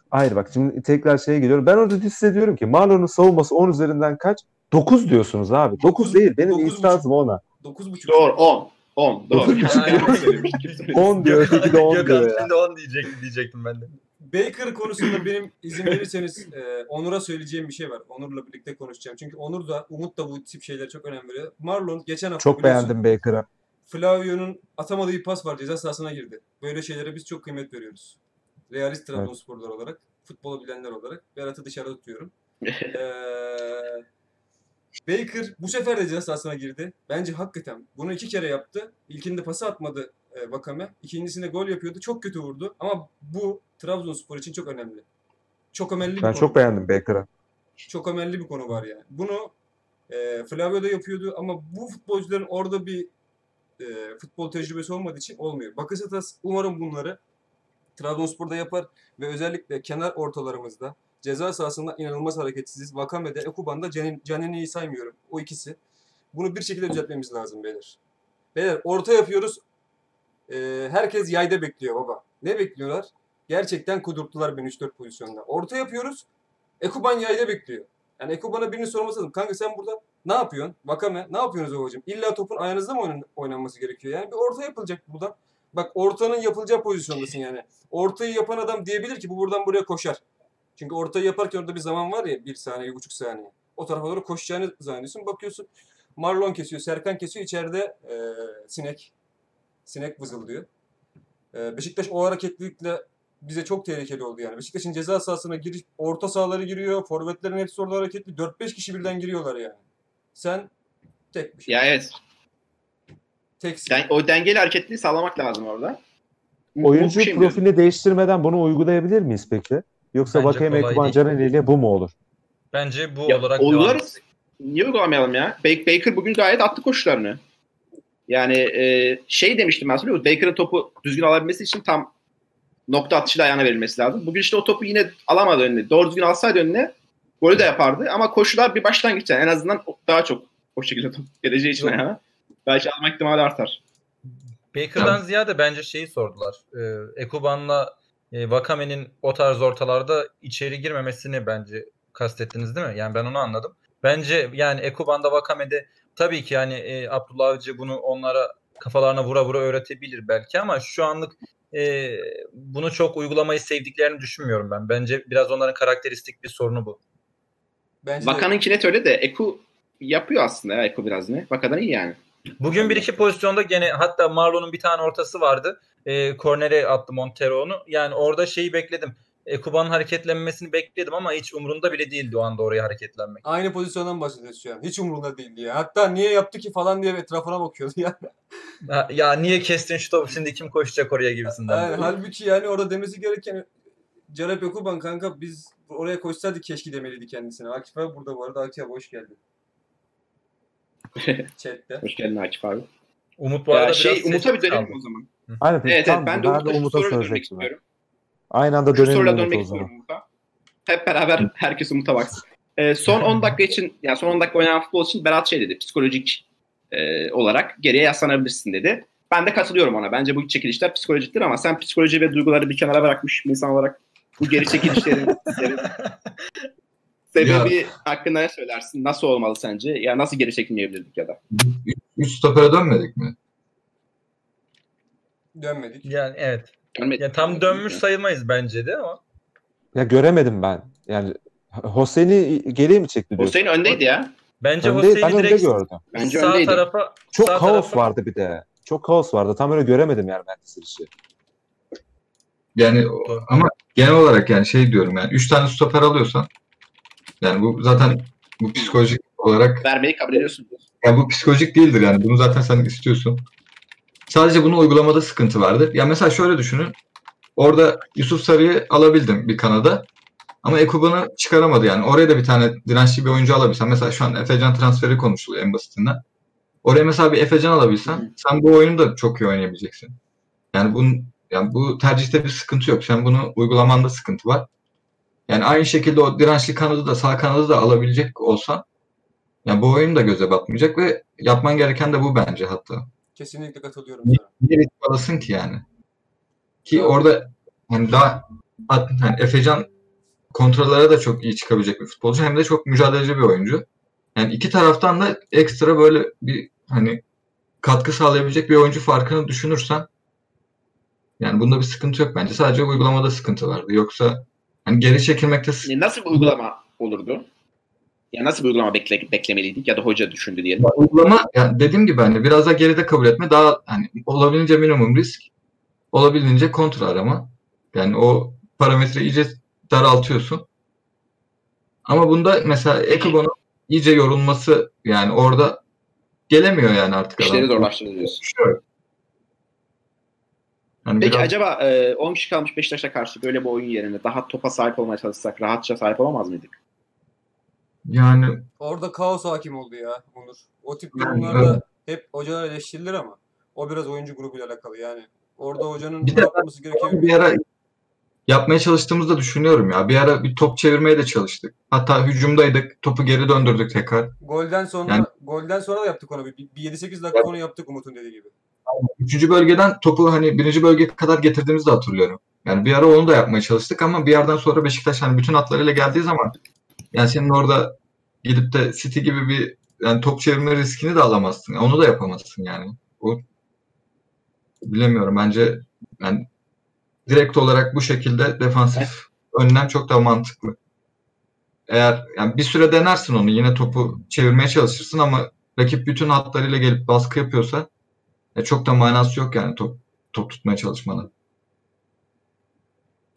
[SPEAKER 4] hayır bak şimdi tekrar şeye gidiyorum. Ben orada hissediyorum ki Marlon'un savunması 10 üzerinden kaç? 9 diyorsunuz abi. 9 değil. Benim
[SPEAKER 5] Dokuz
[SPEAKER 4] itirazım ona.
[SPEAKER 5] 9.5.
[SPEAKER 3] Doğru 10. 10. Doğru.
[SPEAKER 4] Dokuz.
[SPEAKER 3] Kim söylemiş, kim söylemiş?
[SPEAKER 4] 10 diyor. Öteki de 10
[SPEAKER 7] Gökhan
[SPEAKER 4] diyor ya.
[SPEAKER 7] şimdi 10 diyecektim diyecektim ben de.
[SPEAKER 5] Baker konusunda benim izin verirseniz e, Onur'a söyleyeceğim bir şey var. Onur'la birlikte konuşacağım. Çünkü Onur da Umut da bu tip şeylere çok önem veriyor. Marlon geçen hafta
[SPEAKER 4] Çok beğendim Baker'ı.
[SPEAKER 5] Flavio'nun atamadığı bir pas var ceza sahasına girdi. Böyle şeylere biz çok kıymet veriyoruz. Realist Trabzonsporlar olarak, futbolu bilenler olarak Berat'ı dışarıda tutuyorum. Ee, Baker bu sefer de ceza sahasına girdi. Bence hakikaten bunu iki kere yaptı. İlkinde pası atmadı e, Vakame. İkincisinde gol yapıyordu. Çok kötü vurdu. Ama bu Trabzonspor için çok önemli. Çok önemli bir
[SPEAKER 4] Ben
[SPEAKER 5] konu.
[SPEAKER 4] çok beğendim Baker'ı.
[SPEAKER 5] Çok önemli bir konu var yani. Bunu e, Flavio da yapıyordu ama bu futbolcuların orada bir e, futbol tecrübesi olmadığı için olmuyor. Bakasetas umarım bunları Trabzonspor'da yapar ve özellikle kenar ortalarımızda ceza sahasında inanılmaz hareketsiziz. Vakame'de, Ekuban'da Canin, Canini'yi saymıyorum. O ikisi. Bunu bir şekilde düzeltmemiz lazım beyler. Beyler orta yapıyoruz. e, herkes yayda bekliyor baba. Ne bekliyorlar? Gerçekten kudurttular beni 3-4 pozisyonda. Orta yapıyoruz. Ekuban yayda bekliyor. Yani Ekuban'a birini sorması lazım. Kanka sen burada ne yapıyorsun? Vakame ne yapıyorsunuz babacığım? İlla topun ayağınızda mı oynan- oynanması gerekiyor? Yani bir orta yapılacak buradan. Bak ortanın yapılacağı pozisyondasın yani. Ortayı yapan adam diyebilir ki bu buradan buraya koşar. Çünkü ortayı yaparken orada bir zaman var ya bir saniye, bir buçuk saniye. O tarafa doğru koşacağını zannediyorsun. Bakıyorsun Marlon kesiyor, Serkan kesiyor. içeride eee, sinek. Sinek vızıldıyor. Eee Beşiktaş o hareketlilikle bize çok tehlikeli oldu yani. Beşiktaş'ın ceza sahasına giriş, orta sahaları giriyor. Forvetlerin hepsi orada hareketli. 4-5 kişi birden giriyorlar yani. Sen tek bir şey.
[SPEAKER 3] Ya evet.
[SPEAKER 5] Teksin.
[SPEAKER 3] Den- o dengeli hareketliği sağlamak lazım orada.
[SPEAKER 4] Oyuncu profilini değiştirmeden bunu uygulayabilir miyiz peki? Yoksa
[SPEAKER 7] Bence
[SPEAKER 4] Vakeme
[SPEAKER 7] kolay
[SPEAKER 4] Ekuban
[SPEAKER 7] değil.
[SPEAKER 4] İle bu mu olur?
[SPEAKER 7] Bence bu
[SPEAKER 3] Ya,
[SPEAKER 7] olarak
[SPEAKER 3] uygularız. Niye uygulamayalım ya? Bak- Baker bugün gayet attı koşularını. Yani e, şey demiştim ben musun? Baker'ın topu düzgün alabilmesi için tam nokta atışıyla ayağına verilmesi lazım. Bugün işte o topu yine alamadı önüne. Doğru düzgün alsaydı önüne golü de yapardı. Ama koşular bir başlangıç yani. En azından daha çok o şekilde top geleceği için ayağına. Belki alma ihtimali artar.
[SPEAKER 7] Baker'dan ziyade bence şeyi sordular. Ee, Ekuban'la e, Wakame'nin o tarz ortalarda içeri girmemesini bence kastettiniz değil mi? Yani ben onu anladım. Bence yani Ekuban'da Wakame'de tabii ki yani e, Abdullah Avcı bunu onlara kafalarına vura vura öğretebilir belki ama şu anlık e, bunu çok uygulamayı sevdiklerini düşünmüyorum ben. Bence biraz onların karakteristik bir sorunu bu.
[SPEAKER 5] Bence
[SPEAKER 3] Vaka'nınki net öyle de Eku yapıyor aslında ya Eku biraz ne. Vaka'dan iyi yani.
[SPEAKER 7] Bugün bir iki pozisyonda gene hatta Marlon'un bir tane ortası vardı. E, kornere attı Montero onu. Yani orada şeyi bekledim. Ekuban'ın hareketlenmesini bekledim ama hiç umurunda bile değildi o anda oraya hareketlenmek.
[SPEAKER 5] Aynı pozisyondan bahsediyoruz şu an. Hiç umurunda değildi ya. Hatta niye yaptı ki falan diye etrafına bakıyordu ya.
[SPEAKER 7] Ha, ya niye kestin şu topu şimdi kim koşacak oraya gibisinden.
[SPEAKER 5] Yani, halbuki yani orada demesi gereken Calep Ekuban kanka biz oraya koşsaydık keşke demeliydi kendisine. Akif abi burada bu arada. Akif abi hoş geldin. Chat'te.
[SPEAKER 3] Hoş geldin Akif abi.
[SPEAKER 7] Umut bu arada
[SPEAKER 3] Ya
[SPEAKER 7] biraz
[SPEAKER 3] şey Umut'a bir dönelim o zaman.
[SPEAKER 4] Aynen.
[SPEAKER 3] Evet,
[SPEAKER 4] tam
[SPEAKER 3] evet ben de
[SPEAKER 4] ben
[SPEAKER 3] Umut'a,
[SPEAKER 4] Umut'a
[SPEAKER 3] soruyla dönmek istiyorum.
[SPEAKER 4] Aynı anda dönelim
[SPEAKER 3] soruyla
[SPEAKER 4] Umut'a
[SPEAKER 3] dönmek istiyorum. Umut'a. Hep beraber herkes Umut'a baksın. Ee, son 10 dakika için, yani son 10 dakika oynanan futbol için Berat şey dedi, psikolojik e, olarak geriye yaslanabilirsin dedi. Ben de katılıyorum ona. Bence bu çekilişler psikolojiktir ama sen psikoloji ve duyguları bir kenara bırakmış bir insan olarak bu geri çekilişlerin sebebi hakkında ne söylersin? Nasıl olmalı sence? Ya nasıl geri çekilmeyebilirdik ya da?
[SPEAKER 1] Üç stopere dönmedik mi?
[SPEAKER 5] Dönmedik.
[SPEAKER 7] Yani evet.
[SPEAKER 3] Görmedim.
[SPEAKER 7] Ya tam dönmüş sayılmayız bence de ama.
[SPEAKER 4] Ya göremedim ben. Yani Hosseini geriye mi çekti diyorsun?
[SPEAKER 3] Hüseyin öndeydi ya.
[SPEAKER 7] Bence
[SPEAKER 4] Önde, ben
[SPEAKER 7] Hüseyin'i
[SPEAKER 4] önde
[SPEAKER 7] direkt
[SPEAKER 4] gördüm.
[SPEAKER 3] Bence
[SPEAKER 7] sağ
[SPEAKER 3] öndeydi.
[SPEAKER 7] tarafa
[SPEAKER 4] Çok
[SPEAKER 7] sağ
[SPEAKER 4] kaos
[SPEAKER 7] tarafa-
[SPEAKER 4] vardı bir de. Çok kaos vardı. Tam öyle göremedim yani ben dizilişi.
[SPEAKER 1] Yani ama genel olarak yani şey diyorum yani 3 tane stoper alıyorsan yani bu zaten bu psikolojik olarak
[SPEAKER 3] Vermeyi kabul ediyorsun.
[SPEAKER 1] yani bu psikolojik değildir yani bunu zaten sen istiyorsun. Sadece bunu uygulamada sıkıntı vardır. Ya mesela şöyle düşünün. Orada Yusuf Sarı'yı alabildim bir kanada. Ama Ekuban'ı çıkaramadı yani. Oraya da bir tane dirençli bir oyuncu alabilsen. Mesela şu an Efecan transferi konuşuluyor en basitinden. Oraya mesela bir Efecan alabilsen sen bu oyunu da çok iyi oynayabileceksin. Yani bunun yani bu tercihte bir sıkıntı yok. Sen bunu uygulamanda sıkıntı var. Yani aynı şekilde o dirençli kanadı da sağ kanadı da alabilecek olsan yani bu oyun da göze batmayacak ve yapman gereken de bu bence hatta.
[SPEAKER 5] Kesinlikle katılıyorum
[SPEAKER 1] Niye niye risk alasın ki yani? Ki
[SPEAKER 5] Doğru.
[SPEAKER 1] orada hani daha at, hani Efecan kontrollere de çok iyi çıkabilecek bir futbolcu hem de çok mücadeleci bir oyuncu. Yani iki taraftan da ekstra böyle bir hani katkı sağlayabilecek bir oyuncu farkını düşünürsen yani bunda bir sıkıntı yok bence. Sadece uygulamada sıkıntı vardı. Yoksa hani geri çekilmekte
[SPEAKER 3] E, Nasıl bir uygulama olurdu? Ya nasıl bir uygulama bekle, beklemeliydik ya da hoca düşündü diyelim.
[SPEAKER 1] uygulama yani dediğim gibi hani biraz daha geride kabul etme daha hani olabildiğince minimum risk olabildiğince kontra arama. Yani o parametre iyice daraltıyorsun. Ama bunda mesela Ekuban'ın iyice yorulması yani orada gelemiyor yani artık
[SPEAKER 3] İşleri diyorsun.
[SPEAKER 1] Şöyle. Yani
[SPEAKER 3] Peki
[SPEAKER 1] biraz-
[SPEAKER 3] acaba e, 10 kişi kalmış Beşiktaş'a karşı böyle bir oyun yerine daha topa sahip olmaya çalışsak rahatça sahip olamaz mıydık?
[SPEAKER 1] Yani
[SPEAKER 5] Orada kaos hakim oldu ya Onur. O tip durumlarda hep hocalar eleştirilir ama o biraz oyuncu grubuyla alakalı yani. Orada hocanın
[SPEAKER 1] Bir de-
[SPEAKER 5] yapması gereken
[SPEAKER 1] bir ara yapmaya çalıştığımızı da düşünüyorum ya. Bir ara bir top çevirmeye de çalıştık. Hatta hücumdaydık. Topu geri döndürdük tekrar.
[SPEAKER 5] golden sonra
[SPEAKER 1] Yani-
[SPEAKER 5] golden sonra da yaptık onu. Bir, bir 7-8 dakika onu yaptık Umut'un dediği gibi.
[SPEAKER 1] üçüncü bölgeden topu hani birinci bölgeye kadar getirdiğimizi de hatırlıyorum. Yani bir ara onu da yapmaya çalıştık ama bir yerden sonra Beşiktaş hani bütün hatlarıyla geldiği zaman yani senin orada gidip de City gibi bir yani top çevirme riskini de alamazsın. Onu da yapamazsın yani. O bilemiyorum. Bence yani direkt olarak bu şekilde defansif önlem çok daha mantıklı. Eğer yani bir süre denersin onu yine topu çevirmeye çalışırsın ama rakip bütün hatlarıyla gelip baskı yapıyorsa e, çok da manası yok yani top, top tutmaya çalışmanın.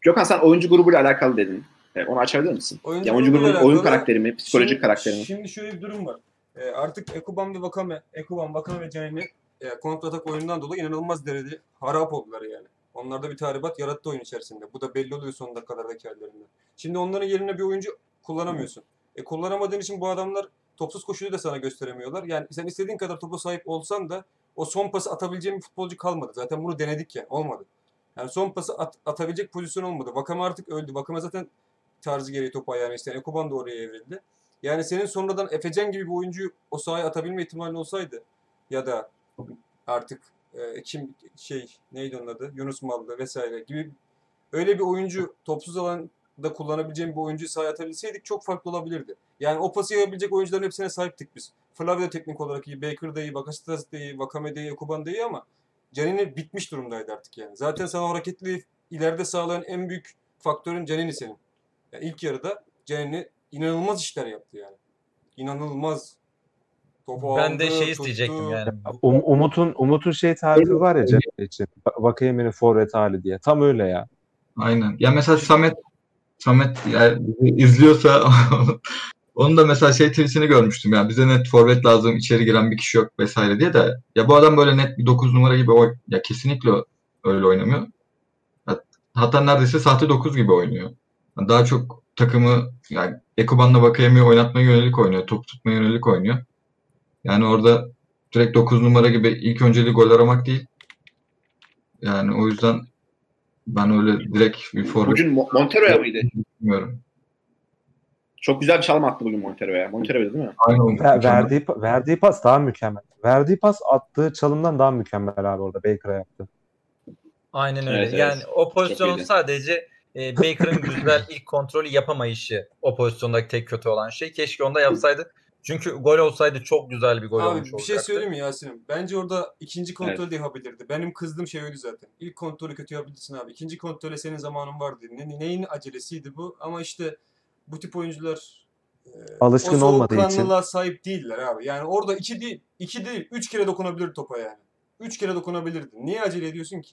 [SPEAKER 3] Gökhan sen oyuncu grubuyla alakalı dedin. E, onu açabilir misin?
[SPEAKER 5] Oyuncu
[SPEAKER 3] ya oyuncu oyun karakteri mi, psikolojik
[SPEAKER 5] Şimdi-
[SPEAKER 3] karakteri mi?
[SPEAKER 5] Şimdi şöyle bir durum var. Ee, artık Ekuban ve Vakame, Ekuban, Vakame ve Canini e, kontratak oyundan dolayı inanılmaz derecede harap oldular yani. Onlarda bir tahribat yarattı oyun içerisinde. Bu da belli oluyor son dakikalardaki hallerinden. Şimdi onların yerine bir oyuncu kullanamıyorsun. E kullanamadığın için bu adamlar topsuz koşuyu da sana gösteremiyorlar. Yani sen istediğin kadar topa sahip olsan da o son pası atabileceğin bir futbolcu kalmadı. Zaten bunu denedik ya. Olmadı. Yani son pası at- atabilecek pozisyon olmadı. Vakame artık öldü. Vakame zaten tarzı gereği topu ayağına isteyen Ekuban da oraya evrildi. Yani senin sonradan Efecan gibi bir oyuncuyu o sahaya atabilme ihtimalin olsaydı ya da artık e, kim şey neydi onun adı Yunus Mallı vesaire gibi öyle bir oyuncu topsuz alanda kullanabileceğim bir oyuncuyu sahaya atabilseydik çok farklı olabilirdi. Yani o pası yapabilecek oyuncuların hepsine sahiptik biz. Flavio teknik olarak iyi, Baker da iyi, Bakasetas da iyi, Vakame de iyi, Ekuban da iyi ama Canini bitmiş durumdaydı artık yani. Zaten sana hareketli ileride sağlayan en büyük faktörün Canini senin. Yani ilk yarıda Canini inanılmaz işler yaptı yani. İnanılmaz. Topu
[SPEAKER 7] Ben de
[SPEAKER 5] aldı,
[SPEAKER 7] şey
[SPEAKER 5] tuttu.
[SPEAKER 7] isteyecektim yani.
[SPEAKER 4] Um- Umut'un Umut'un şey tarifi var ya Cennet için. Vakayemen'in forvet hali diye. Tam öyle ya.
[SPEAKER 1] Aynen. Ya mesela Samet Samet yani izliyorsa onun da mesela şey tweetini görmüştüm ya bize net forvet lazım içeri giren bir kişi yok vesaire diye de ya bu adam böyle net bir 9 numara gibi oy ya kesinlikle öyle oynamıyor. Hatta neredeyse sahte 9 gibi oynuyor. Daha çok takımı yani Ekuban'la Vakayemi'yi oynatmaya yönelik oynuyor. Top tutmaya yönelik oynuyor. Yani orada direkt 9 numara gibi ilk önceliği gol aramak değil. Yani o yüzden ben öyle direkt bir forvet
[SPEAKER 3] Bugün Mo- Montero'ya mıydı?
[SPEAKER 1] bilmiyorum.
[SPEAKER 3] Çok güzel bir çalım attı bugün Montero'ya. Montero'ydu değil mi?
[SPEAKER 1] Aynı o-
[SPEAKER 4] Ver- verdiği, verdiği pas daha mükemmel. Verdiği pas attığı çalımdan daha mükemmel abi orada Baker'a yaptı.
[SPEAKER 7] Aynen öyle.
[SPEAKER 3] Evet, evet.
[SPEAKER 7] Yani o pozisyonun
[SPEAKER 3] iyiydi.
[SPEAKER 7] sadece e, Baker'ın güzel ilk kontrolü yapamayışı o pozisyondaki tek kötü olan şey. Keşke onu da yapsaydı. Çünkü gol olsaydı çok güzel bir gol
[SPEAKER 5] Abi
[SPEAKER 7] olmuş
[SPEAKER 5] bir
[SPEAKER 7] olacaktı.
[SPEAKER 5] şey söyleyeyim mi Yasin'im? Bence orada ikinci kontrol de yapabilirdi. Benim kızdığım şey oydu zaten. İlk kontrolü kötü yapabilirsin abi. İkinci kontrole senin zamanın vardı. Ne, neyin acelesiydi bu? Ama işte bu tip oyuncular e,
[SPEAKER 4] Alışkın olmadığı için.
[SPEAKER 5] sahip değiller abi. Yani orada iki değil, iki değil, üç kere dokunabilir topa yani. Üç kere dokunabilirdi. Niye acele ediyorsun ki?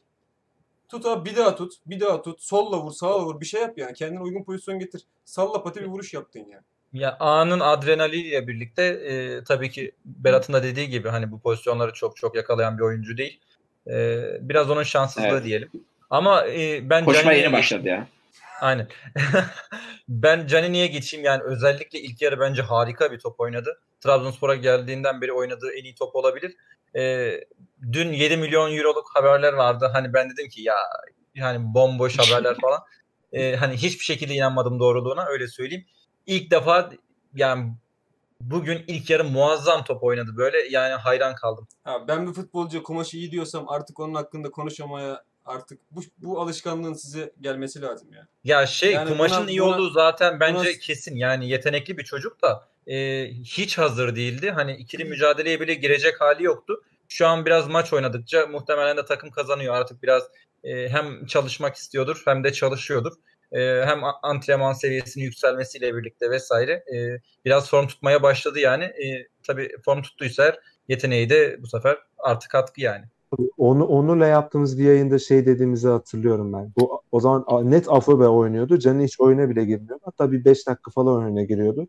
[SPEAKER 5] Tut abi bir daha tut, bir daha tut. Solla vur, sağa vur. Bir şey yap yani. Kendine uygun pozisyon getir. Salla pati bir vuruş yaptın yani.
[SPEAKER 7] Ya anın adrenaliyle birlikte e, tabii ki Berat'ın da dediği gibi hani bu pozisyonları çok çok yakalayan bir oyuncu değil. E, biraz onun şanssızlığı
[SPEAKER 3] Evet.
[SPEAKER 7] diyelim. Ama e, ben
[SPEAKER 3] Koşmaya
[SPEAKER 7] Canini'ye
[SPEAKER 3] yeni başladı ya.
[SPEAKER 7] Aynen. ben Canini'ye geçeyim yani özellikle ilk yarı bence harika bir top oynadı. Trabzonspor'a geldiğinden beri oynadığı en iyi top olabilir. Ee, dün 7 milyon euroluk haberler vardı. Hani ben dedim ki ya yani bomboş haberler falan. Ee, hani hiçbir şekilde inanmadım doğruluğuna öyle söyleyeyim. İlk defa yani bugün ilk yarı muazzam top oynadı böyle yani hayran kaldım.
[SPEAKER 5] Ha, ben bir futbolcu kumaşı iyi diyorsam artık onun hakkında konuşamaya artık bu, bu alışkanlığın size gelmesi lazım ya.
[SPEAKER 7] Ya şey
[SPEAKER 5] Yani
[SPEAKER 7] kumaşın
[SPEAKER 5] buna-
[SPEAKER 7] iyi
[SPEAKER 5] buna-
[SPEAKER 7] olduğu zaten bence
[SPEAKER 5] buna-
[SPEAKER 7] kesin. Yani yetenekli bir çocuk da e, hiç hazır değildi. Hani ikili mücadeleye bile girecek hali yoktu. Şu an biraz maç oynadıkça muhtemelen de takım kazanıyor. Artık biraz e, hem çalışmak istiyordur hem de çalışıyordur. E, hem antrenman seviyesinin yükselmesiyle birlikte vesaire e, biraz form tutmaya başladı yani. E, tabii form tuttuysa eğer yeteneği de bu sefer artık katkı yani.
[SPEAKER 4] Onu Onur'la yaptığımız bir yayında şey dediğimizi hatırlıyorum ben. Bu o zaman net Afobe oynuyordu. Canı hiç oyuna bile girmiyordu. Hatta bir 5 dakika falan oyuna giriyordu.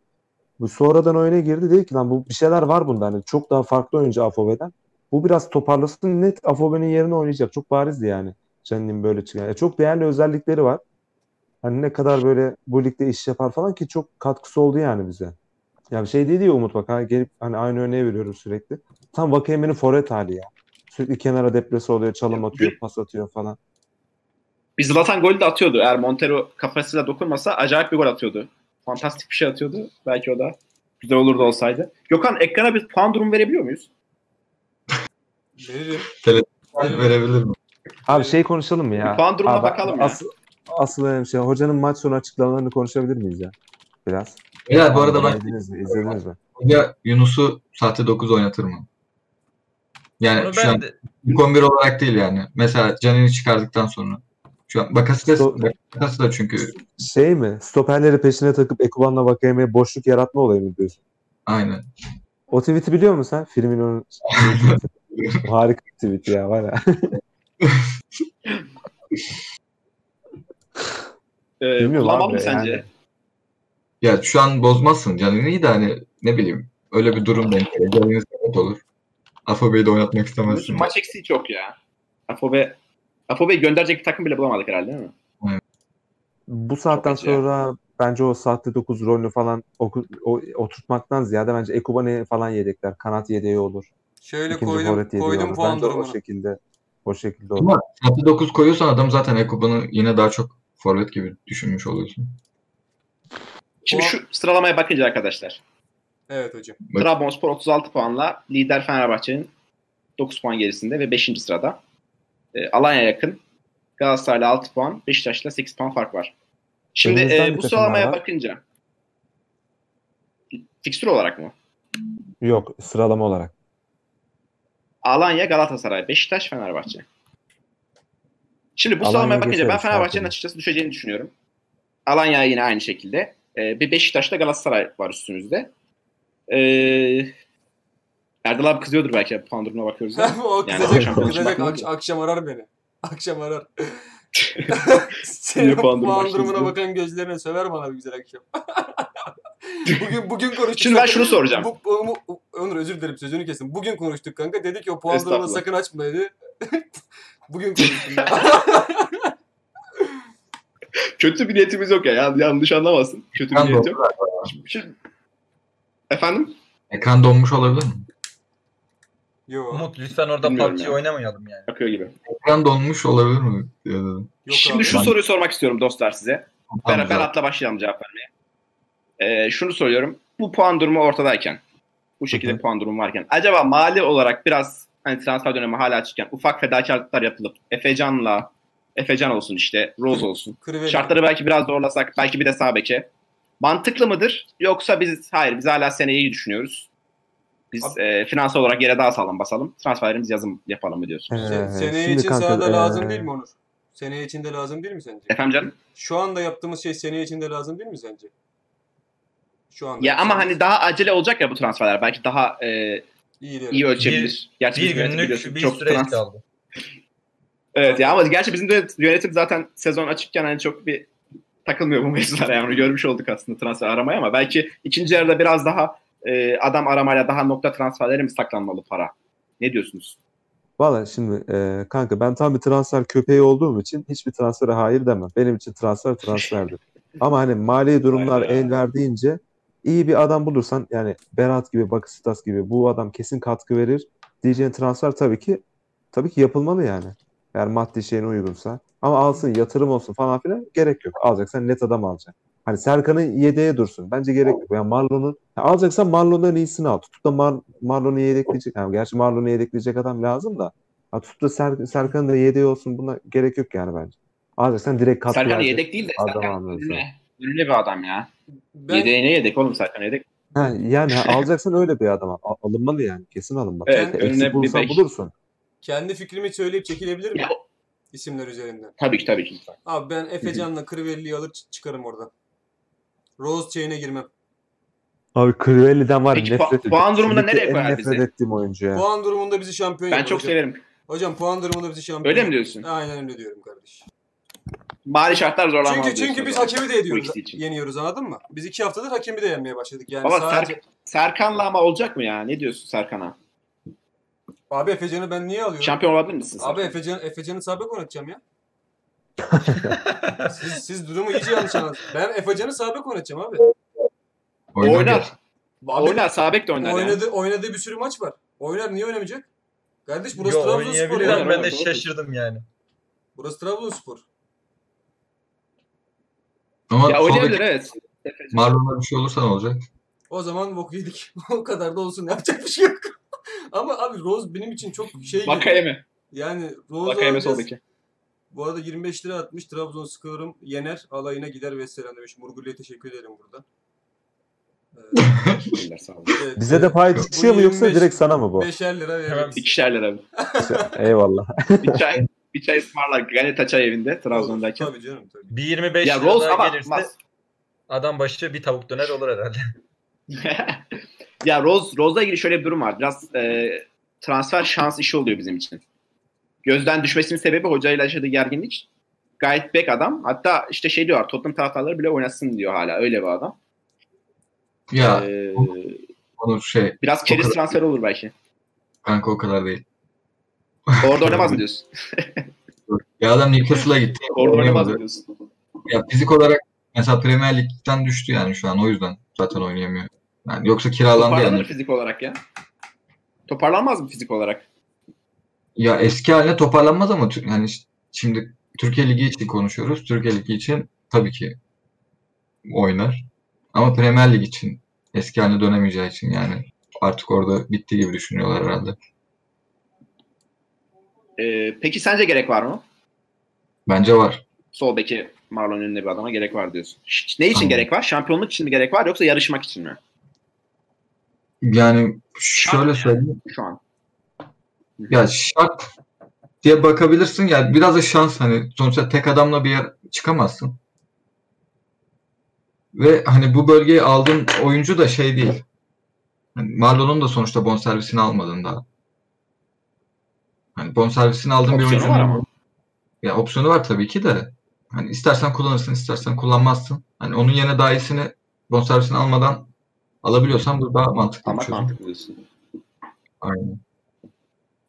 [SPEAKER 4] Bu sonradan oyuna girdi dedi ki lan bu bir şeyler var bunda hani çok daha farklı oyuncu Afobe'den. Bu biraz toparlasın net Afobe'nin yerine oynayacak. Çok barizdi yani. Can'ın böyle çıkan. Yani çok değerli özellikleri var. Hani ne kadar böyle bu ligde iş yapar falan ki çok katkısı oldu yani bize. Ya bir şey değil ya Umut bak hani gelip hani aynı örneği veriyorum sürekli. Tam Vakayemen'in forvet hali ya. Sürekli kenara depresi oluyor, çalım atıyor, pas atıyor falan.
[SPEAKER 3] Bir Zlatan golü de atıyordu. Eğer Montero kafasıyla dokunmasa acayip bir gol atıyordu. Fantastik bir şey atıyordu. Belki o da güzel olurdu olsaydı. Gökhan ekrana bir puan durumu verebiliyor muyuz?
[SPEAKER 5] Veririm.
[SPEAKER 1] Ben verebilirim.
[SPEAKER 4] Abi şey konuşalım mı ya?
[SPEAKER 3] Puan durumuna
[SPEAKER 4] Abi,
[SPEAKER 3] bakalım ya.
[SPEAKER 4] Asıl, asıl önemli şey hocanın maç sonu açıklamalarını konuşabilir miyiz ya? Biraz.
[SPEAKER 1] Ya bu arada ben
[SPEAKER 4] İzlediniz mi? İzlediniz mi?
[SPEAKER 1] ya Yunus'u sahte 9 oynatır mı? Yani
[SPEAKER 7] Onu
[SPEAKER 1] şu
[SPEAKER 7] ben
[SPEAKER 1] an
[SPEAKER 7] de
[SPEAKER 1] ilk 11 olarak değil yani. Mesela Canini çıkardıktan sonra. Şu an Bakasitas,
[SPEAKER 4] Do-
[SPEAKER 1] Bakasitas da çünkü
[SPEAKER 4] Şey mi? Stoperleri peşine takıp Ekuban'la Vakayeme'ye boşluk yaratma olayı mı diyorsun?
[SPEAKER 1] aynen.
[SPEAKER 4] O tweet'i biliyor musun sen? Firmino'nun harika bir tweet ya var ya.
[SPEAKER 3] Ee,
[SPEAKER 4] Bilmiyorum abi,
[SPEAKER 3] mı sence?
[SPEAKER 4] yani.
[SPEAKER 1] Ya şu an bozmazsın Canini'yi de hani ne bileyim öyle bir durum denk gelir. Olur. Afobe'yi de oynatmak istemezsin.
[SPEAKER 3] Maç eksiği çok ya. Afobe Afobe'yi gönderecek bir takım bile bulamadık herhalde değil mi?
[SPEAKER 4] Bu saatten
[SPEAKER 3] Çok acı ya.
[SPEAKER 4] sonra bence o saatte 9 rolünü falan oku- o, oturtmaktan ziyade bence Ekuban'ı falan yedekler. Kanat yedeği olur.
[SPEAKER 5] Şöyle
[SPEAKER 4] İkinci
[SPEAKER 5] koydum, koydum
[SPEAKER 4] olur.
[SPEAKER 5] puan
[SPEAKER 4] Bence o
[SPEAKER 5] durumunu.
[SPEAKER 4] şekilde o şekilde olur.
[SPEAKER 1] Ama sahte 9 koyuyorsan adam zaten Ekuba'nı yine daha çok forvet gibi düşünmüş oluyorsun.
[SPEAKER 3] Şimdi
[SPEAKER 5] O-
[SPEAKER 3] şu sıralamaya bakınca arkadaşlar.
[SPEAKER 5] Evet hocam.
[SPEAKER 3] Trabzonspor 36 puanla lider Fenerbahçe'nin 9 puan gerisinde ve 5. sırada. E, Alanya yakın. Galatasaray'la 6 puan, Beşiktaş'la 8 puan fark var. Şimdi
[SPEAKER 4] Önümüzden
[SPEAKER 3] e, bu sıralamaya bakınca fikstür olarak mı?
[SPEAKER 4] Yok sıralama olarak.
[SPEAKER 3] Alanya, Galatasaray, Beşiktaş, Fenerbahçe. Şimdi bu
[SPEAKER 4] Alanya
[SPEAKER 3] sıralamaya bakınca ben Fenerbahçe'nin açıkçası düşeceğini düşünüyorum. Alanya yine aynı şekilde. Ee, bir Beşiktaş'ta Galatasaray var üstümüzde. Ee, Erdal abi kızıyordur belki puan durumuna bakıyoruz. ya.
[SPEAKER 5] o
[SPEAKER 3] Yani
[SPEAKER 5] kızacak,
[SPEAKER 3] akşam
[SPEAKER 5] kızacak akş- akşam arar beni. Akşam arar. Senin
[SPEAKER 3] puan
[SPEAKER 5] puan durumuna bakan gözlerine söver bana bir güzel akşam. bugün bugün konuştuk.
[SPEAKER 3] Şimdi ben şunu soracağım.
[SPEAKER 5] Bu, bu- bu- Onur özür dilerim sözünü kesin. Bugün konuştuk kanka. Dedi ki o puan durumunu sakın açma dedi. bugün konuştuk.
[SPEAKER 3] Kötü bir niyetimiz yok ya. Yan- Yanlış anlamasın. Kötü bir niyet
[SPEAKER 1] donmuş,
[SPEAKER 3] yok. Şimdi, efendim?
[SPEAKER 1] ekran donmuş olabilir mi?
[SPEAKER 5] Yo.
[SPEAKER 7] Umut lütfen orada
[SPEAKER 3] Bilmiyorum
[SPEAKER 7] PUBG
[SPEAKER 3] ya.
[SPEAKER 7] oynamayalım yani.
[SPEAKER 3] Bakıyor gibi.
[SPEAKER 1] Ekran donmuş olabilir mi? diye dedim.
[SPEAKER 5] Yok
[SPEAKER 3] Şimdi
[SPEAKER 5] abi.
[SPEAKER 3] şu soruyu sormak istiyorum dostlar size.
[SPEAKER 1] Tamam,
[SPEAKER 3] Ben, Berat'la başlayalım cevap vermeye. Ee, şunu soruyorum. Bu puan durumu ortadayken, bu şekilde
[SPEAKER 4] Hı hı.
[SPEAKER 3] puan durumu varken, acaba mali olarak biraz hani transfer dönemi hala açıkken ufak fedakarlıklar yapılıp Efecan'la Efecan olsun işte, Rose olsun.
[SPEAKER 5] Krivelli.
[SPEAKER 3] Şartları belki biraz zorlasak, belki bir de sağ beke. Mantıklı mıdır? Yoksa biz hayır, biz hala seneyi düşünüyoruz. Biz
[SPEAKER 5] Abi-
[SPEAKER 3] e, finansal olarak yere daha sağlam basalım. Transferlerimizi yazım yapalım mı diyorsun?
[SPEAKER 4] Ee,
[SPEAKER 5] seneye
[SPEAKER 4] şimdi
[SPEAKER 5] için
[SPEAKER 4] kanka,
[SPEAKER 5] sahada
[SPEAKER 4] ee,
[SPEAKER 5] lazım değil mi Onur? Seneye için de lazım değil mi sence?
[SPEAKER 3] Efendim canım?
[SPEAKER 5] Şu anda yaptığımız şey seneye için de lazım değil mi sence? Şu anda.
[SPEAKER 3] Ya ama hani daha acele olacak ya bu transferler. Belki daha e,
[SPEAKER 5] iyi
[SPEAKER 3] iyi ölçebilir. Gerçi
[SPEAKER 7] Bir
[SPEAKER 3] bizim yönetim
[SPEAKER 7] günlük
[SPEAKER 3] biliyorsun
[SPEAKER 7] bir
[SPEAKER 3] çok
[SPEAKER 7] süreç
[SPEAKER 3] trans-
[SPEAKER 7] kaldı.
[SPEAKER 3] Evet ya ama gerçi bizim de yönetim zaten sezon açıkken hani çok bir takılmıyor bu mevzulara yani görmüş olduk aslında transfer aramaya ama belki ikinci yarıda biraz daha e, adam aramayla daha nokta transferlere mi saklanmalı para? Ne diyorsunuz?
[SPEAKER 4] Valla şimdi e, kanka ben tam bir transfer köpeği olduğum için hiçbir transfere hayır demem. Benim için transfer transferdir. Ama hani mali durumlar el verdiğince iyi bir adam bulursan yani Berat gibi, Bakasitas gibi bu adam kesin katkı verir diyeceğin transfer tabii ki tabii ki yapılmalı yani. Eğer maddi şeyine uygunsa. Ama alsın yatırım olsun falan filan gerek yok. Alacaksan net adam alacaksın. Hani Serkan'ın yedeğe dursun. Bence gerek yok. Yani Marlon'un alacaksan Marlon'dan iyisini al. Tutup da Mar Marlon'u yedekleyecek. Yani gerçi Marlon'u yedekleyecek adam lazım da. Ha, tutup da Ser Serkan'ın da yedeği olsun. Buna gerek yok yani bence. Alacaksan direkt katkı
[SPEAKER 3] Serkan yedek değil de
[SPEAKER 4] adam
[SPEAKER 3] Serkan ünlü, ünlü bir adam ya.
[SPEAKER 5] Ben,
[SPEAKER 3] Yedeğine yedek oğlum Serkan yedek.
[SPEAKER 4] Ha, yani ha, alacaksan öyle bir adam. al. Alınmalı yani. Kesin alınmalı.
[SPEAKER 3] Evet,
[SPEAKER 4] Eksik
[SPEAKER 3] önüne bir
[SPEAKER 4] bulursun.
[SPEAKER 5] kendi fikrimi söyleyip çekilebilir mi?
[SPEAKER 3] Ya,
[SPEAKER 5] İsimler üzerinden.
[SPEAKER 3] tabii ki tabii ki.
[SPEAKER 5] Abi ben Efecan'la Krivelli'yi alır çıkarım oradan. Rose chain'e girmem.
[SPEAKER 4] Abi Crivelli'den var
[SPEAKER 3] Peki,
[SPEAKER 4] nefret
[SPEAKER 3] puan-
[SPEAKER 4] ediyorum.
[SPEAKER 3] puan durumunda
[SPEAKER 4] Ligde
[SPEAKER 3] nereye
[SPEAKER 4] en
[SPEAKER 3] koyar
[SPEAKER 4] nefret
[SPEAKER 3] bizi?
[SPEAKER 4] ettiğim oyuncu ya.
[SPEAKER 5] Puan durumunda bizi şampiyon
[SPEAKER 3] Ben
[SPEAKER 5] yapar
[SPEAKER 3] çok
[SPEAKER 5] hocam.
[SPEAKER 3] severim.
[SPEAKER 5] Hocam puan durumunda bizi şampiyon
[SPEAKER 3] Öyle mi diyorsun?
[SPEAKER 5] Aynen öyle diyorum kardeş.
[SPEAKER 3] Bari şartlar zorlanmaz
[SPEAKER 5] Çünkü çünkü biz
[SPEAKER 3] zaman.
[SPEAKER 5] hakemi de ediyoruz,
[SPEAKER 3] ikisi için.
[SPEAKER 5] yeniyoruz anladın mı? Biz iki haftadır hakemi de yenmeye başladık. Yani
[SPEAKER 3] Baba
[SPEAKER 5] sadece...
[SPEAKER 3] Serk- Serkan'la ama olacak mı ya? Ne diyorsun Serkan'a?
[SPEAKER 5] Abi Efecan'ı ben niye alıyorum?
[SPEAKER 3] Şampiyon olabilir misin?
[SPEAKER 5] Abi
[SPEAKER 3] Serkan?
[SPEAKER 5] Efecan, Efecan'ı sağ bek oynatacağım ya. Siz, siz durumu iyice yanlış anladınız. Ben Efecan'ı sağ bek oynatacağım abi.
[SPEAKER 1] Oynar.
[SPEAKER 3] Oynar.
[SPEAKER 5] Abi,
[SPEAKER 3] Oynar. Sabek de oynar
[SPEAKER 5] oynadı, oynadığı bir sürü maç var. Oynar niye oynamayacak? Kardeş burası
[SPEAKER 7] Yo,
[SPEAKER 5] Trabzonspor
[SPEAKER 7] oynayabilir
[SPEAKER 5] ya.
[SPEAKER 7] ama ben de şaşırdım yani.
[SPEAKER 5] Burası Trabzonspor.
[SPEAKER 1] Ama
[SPEAKER 3] Ya oynayabilir evet.
[SPEAKER 1] Marlon'a bir şey olursa ne olacak?
[SPEAKER 5] O zaman boku yedik. o kadar da olsun yapacak bir şey yok. Ama abi Rose benim için çok şey.
[SPEAKER 3] Vakaya mı?
[SPEAKER 5] Yani Rose
[SPEAKER 3] Vakayeme
[SPEAKER 5] biraz-
[SPEAKER 3] sol beki.
[SPEAKER 5] Bu arada 25 lira atmış. Trabzonspor'um yener. Alayına gider ve selam demiş. Murgul'ya teşekkür ederim buradan.
[SPEAKER 3] Teşekkürler, sağ olun.
[SPEAKER 5] evet,
[SPEAKER 4] Bize de pay düşüyor mu yoksa
[SPEAKER 5] 25
[SPEAKER 4] direkt sana mı bu?
[SPEAKER 5] Beşer lira
[SPEAKER 7] Hemen
[SPEAKER 5] veririz.
[SPEAKER 3] İkişerler abi.
[SPEAKER 4] Eyvallah.
[SPEAKER 3] Bir çay, bir çay ısmarlar Galeta Çay evinde Trabzon'dayken.
[SPEAKER 5] Tabii canım tabii.
[SPEAKER 7] Bir 25
[SPEAKER 3] Ya
[SPEAKER 7] lira
[SPEAKER 3] Rose
[SPEAKER 7] daha
[SPEAKER 3] ama
[SPEAKER 7] gelirse
[SPEAKER 3] mas-
[SPEAKER 7] adam başı bir tavuk döner olur herhalde.
[SPEAKER 3] ya Rose Rose'la ilgili şöyle bir durum var. Biraz e, transfer şans işi oluyor bizim için. Gözden düşmesinin sebebi hocayla yaşadığı gerginlik. Gayet bek adam. Hatta işte şey diyor Tottenham taraftarları bile oynasın diyor hala. Öyle bir adam.
[SPEAKER 1] Ya
[SPEAKER 3] Ee,
[SPEAKER 1] Onur şey
[SPEAKER 3] biraz keriz transfer olur belki.
[SPEAKER 1] kanka o kadar değil.
[SPEAKER 3] Orada oynamaz mı diyorsun?
[SPEAKER 1] Ya adam Newcastle'a gitti.
[SPEAKER 3] Orada oynamaz mı diyorsun?
[SPEAKER 1] Ya fizik olarak mesela Premier Lig'den düştü yani şu an o yüzden zaten oynayamıyor. Yani yoksa kiralandı
[SPEAKER 3] Toparlanır
[SPEAKER 1] yani.
[SPEAKER 3] fizik olarak ya. Toparlanmaz mı fizik olarak?
[SPEAKER 1] Ya eski haline toparlanmaz ama yani şimdi Türkiye Ligi için konuşuyoruz. Türkiye Ligi için tabii ki oynar. Ama Premier Lig için eski haline dönemeyeceği için yani artık orada bitti gibi düşünüyorlar herhalde.
[SPEAKER 3] Ee, peki sence gerek var mı?
[SPEAKER 1] Bence var.
[SPEAKER 3] Sol beki Marlon önünde bir adama gerek var diyorsun. Ş- Ne için
[SPEAKER 1] Tamam.
[SPEAKER 3] gerek var? Şampiyonluk için mi gerek var yoksa yarışmak için mi?
[SPEAKER 1] Yani şöyle söyleyeyim.
[SPEAKER 3] Şu an.
[SPEAKER 1] Ya şart diye bakabilirsin. Yani biraz da şans hani sonuçta tek adamla bir yer çıkamazsın. Ve hani bu bölgeye aldığın oyuncu da şey değil. Hani Marlon'un da sonuçta bonservisini almadın daha. Hani bonservisini aldığın bir
[SPEAKER 3] var ama.
[SPEAKER 1] ya opsiyonu var tabii ki de. Hani istersen kullanırsın, istersen kullanmazsın. Hani onun yerine daha iyisini bonservisini almadan alabiliyorsan bu daha mantıklı çözüm.
[SPEAKER 3] mantıklı diyorsun.
[SPEAKER 1] Aynen.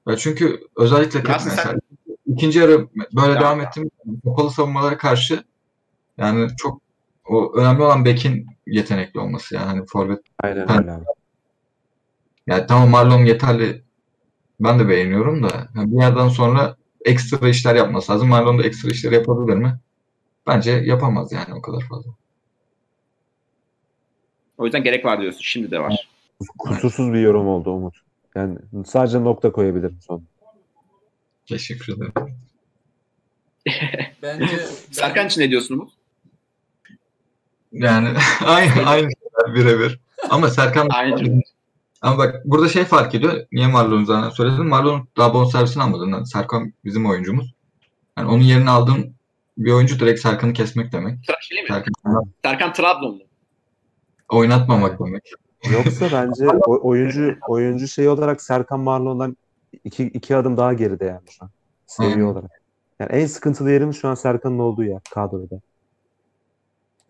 [SPEAKER 1] Ya çünkü özellikle tek
[SPEAKER 3] Yasin sen-
[SPEAKER 1] mesela ikinci yarı böyle
[SPEAKER 3] Ya.
[SPEAKER 1] devam ettiğim kapalı savunmalara karşı yani çok o önemli olan bekin yetenekli olması yani hani forvet
[SPEAKER 4] Aynen
[SPEAKER 1] Ben-
[SPEAKER 4] öyle abi.
[SPEAKER 1] yani tamam Marlon yeterli ben de beğeniyorum da yani bir yerden sonra ekstra işler yapması lazım. Marlon da ekstra işler yapabilir mi? Bence yapamaz yani o kadar fazla.
[SPEAKER 3] O yüzden gerek var diyorsun. Şimdi de var.
[SPEAKER 4] Kusursuz bir yorum oldu Umut. Yani sadece nokta koyabilirim son.
[SPEAKER 1] Teşekkür ederim.
[SPEAKER 5] Bence
[SPEAKER 3] Serkan için ne diyorsun Umut?
[SPEAKER 1] Yani aynı aynı şeyler birebir. Ama Serkan
[SPEAKER 3] Aynı.
[SPEAKER 1] Ama bak burada şey fark ediyor. Niye Marlon'u zaten söyledim. Marlon daha bonservisini almadın. Yani Serkan bizim oyuncumuz. Yani onun yerine aldığın bir oyuncu direkt Serkan'ı kesmek demek.
[SPEAKER 3] Tra- şey mi?
[SPEAKER 1] Serkan'ı
[SPEAKER 3] Serkan Trabzonlu.
[SPEAKER 1] oynatmamak demek.
[SPEAKER 4] Yoksa bence oyuncu oyuncu şey olarak Serkan Marlon'dan iki, iki adım daha geride yani şu an. Seviye olarak. Yani en sıkıntılı yerimiz şu an Serkan'ın olduğu yer kadroda.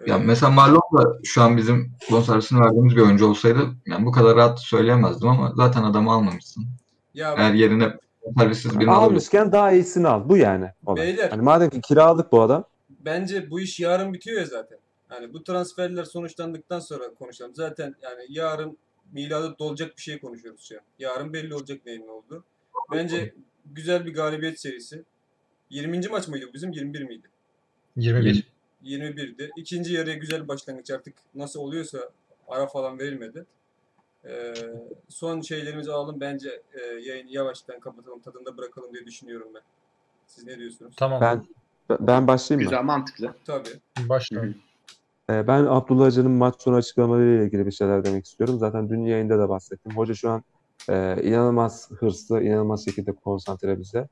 [SPEAKER 1] Ya mesela Marlon da şu an bizim bonservisini verdiğimiz bir oyuncu olsaydı yani bu kadar rahat söyleyemezdim ama zaten adamı almamışsın.
[SPEAKER 5] ya
[SPEAKER 1] Eğer yerine bonservissiz birini.
[SPEAKER 4] Almışken daha iyisini al. Bu yani. olay.
[SPEAKER 5] Beyler.
[SPEAKER 4] Hani madem ki kiralık bu adam.
[SPEAKER 5] bence bu iş yarın bitiyor ya zaten. Yani bu transferler sonuçlandıktan sonra konuşalım. Zaten yani yarın miladı dolacak bir şey konuşuyoruz şu an. Yarın belli olacak neyin ne oldu. Bence güzel bir galibiyet serisi. 20. maç mıydı bizim? 21 miydi?
[SPEAKER 7] 21.
[SPEAKER 5] 21'di. İkinci yarıya güzel bir başlangıç artık nasıl oluyorsa ara falan verilmedi. Ee, son şeylerimizi alalım. Bence e, yayını yavaştan kapatalım, tadında bırakalım diye düşünüyorum ben. Siz ne diyorsunuz?
[SPEAKER 7] Tamam.
[SPEAKER 4] Ben ben başlayayım mı?
[SPEAKER 3] Güzel, mantıklı.
[SPEAKER 5] Tabii.
[SPEAKER 7] Başla.
[SPEAKER 4] Ben Abdullah Hoca'nın maç sonu açıklamalarıyla ilgili bir şeyler demek istiyorum. Zaten dün yayında da bahsettim. Hoca şu an e, inanılmaz hırslı, inanılmaz şekilde konsantre bize.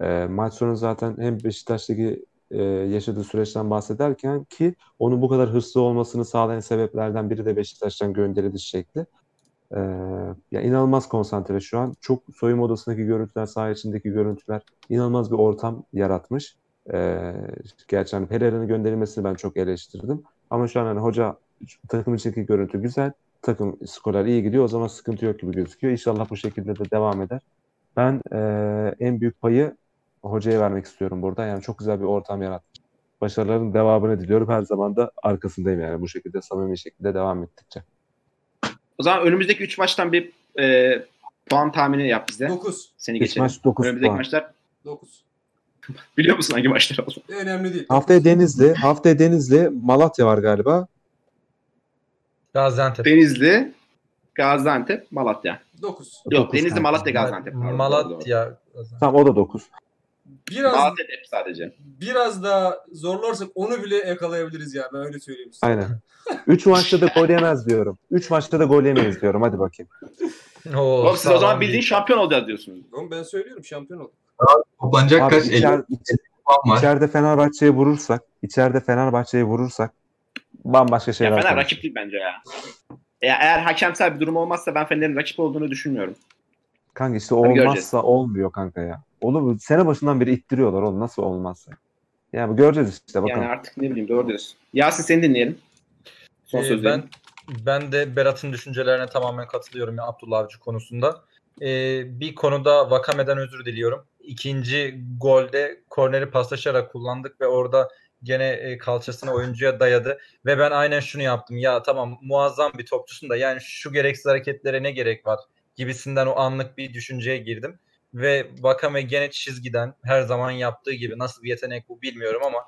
[SPEAKER 4] E, maç sonu zaten hem Beşiktaş'taki e, yaşadığı süreçten bahsederken ki onun bu kadar hırslı olmasını sağlayan sebeplerden biri de Beşiktaş'tan gönderiliş şekli. E, ya inanılmaz konsantre şu an. Çok soyunma odasındaki görüntüler, saha içindeki görüntüler inanılmaz bir ortam yaratmış. E, gerçi hani Pereira'nın gönderilmesini ben çok eleştirdim. Ama şu an hani hoca takım içindeki görüntü güzel. Takım skorlar iyi gidiyor. O zaman sıkıntı yok gibi gözüküyor. İnşallah bu şekilde de devam eder. Ben eee, en büyük payı hocaya vermek istiyorum burada. Yani çok güzel bir ortam yaratmış. Başarıların devamını diliyorum. Her zaman da arkasındayım yani bu şekilde samimi şekilde devam ettikçe.
[SPEAKER 3] O zaman önümüzdeki 3 maçtan bir e, puan tahmini yap bize.
[SPEAKER 5] 9.
[SPEAKER 3] Seni geçelim.
[SPEAKER 4] maç 9
[SPEAKER 3] Önümüzdeki
[SPEAKER 4] puan.
[SPEAKER 3] maçlar
[SPEAKER 5] 9.
[SPEAKER 3] biliyor musun hangi maçlar oldu?
[SPEAKER 5] Önemli değil.
[SPEAKER 4] Haftaya Denizli, haftaya Denizli, Malatya var galiba.
[SPEAKER 7] Gaziantep.
[SPEAKER 3] Denizli, Gaziantep, Malatya.
[SPEAKER 5] 9.
[SPEAKER 3] Yok
[SPEAKER 4] Dokuz
[SPEAKER 3] Denizli. Malatya, Gaziantep. Pardon.
[SPEAKER 7] Malatya.
[SPEAKER 4] Tamam o da 9.
[SPEAKER 5] Biraz
[SPEAKER 3] Gaziantep sadece.
[SPEAKER 5] biraz daha zorlarsak onu bile yakalayabiliriz ya. Ben öyle söyleyeyim size.
[SPEAKER 4] Aynen. 3 maçta da gol yemez diyorum. 3 maçta da gol yemeyiz diyorum. Hadi bakayım.
[SPEAKER 7] Oo,
[SPEAKER 3] Oğlum siz o zaman bildiğin şampiyon olacağız diyorsunuz.
[SPEAKER 5] Oğlum ben söylüyorum şampiyon olduk.
[SPEAKER 1] Toplanacak
[SPEAKER 4] Abi
[SPEAKER 1] kaç? 50
[SPEAKER 4] içer, iç-
[SPEAKER 1] puan var.
[SPEAKER 4] içeride Fenerbahçe'ye vurursak, içeride Fenerbahçe'ye vurursak bambaşka
[SPEAKER 3] Ya
[SPEAKER 4] şeyler
[SPEAKER 3] Fener
[SPEAKER 4] konuşuruz.
[SPEAKER 3] rakip değil bence ya. Ya eğer hakemsel bir durum olmazsa ben Fener'in rakip olduğunu düşünmüyorum.
[SPEAKER 4] Kanka işte
[SPEAKER 3] Hadi
[SPEAKER 4] olmazsa
[SPEAKER 3] göreceğiz.
[SPEAKER 4] olmuyor kanka ya. Oğlum sene başından beri ittiriyorlar oğlum nasıl olmazsa. Ya bu göreceğiz işte bakalım.
[SPEAKER 3] Yani artık ne bileyim doğru diyorsun. Yasin seni dinleyelim. Son
[SPEAKER 7] Ee, ben ben de Berat'ın düşüncelerine tamamen katılıyorum ya Abdullah Avcı konusunda. Ee, bir konuda Vakame'den özür diliyorum. İkinci golde korneri paslaşarak kullandık ve orada gene e, kalçasını oyuncuya dayadı ve ben aynen şunu yaptım. Ya tamam muazzam bir topçusun da yani şu gereksiz hareketlere ne gerek var gibisinden o anlık bir düşünceye girdim. Ve Vakame gene çizgiden her zaman yaptığı gibi nasıl bir yetenek bu bilmiyorum ama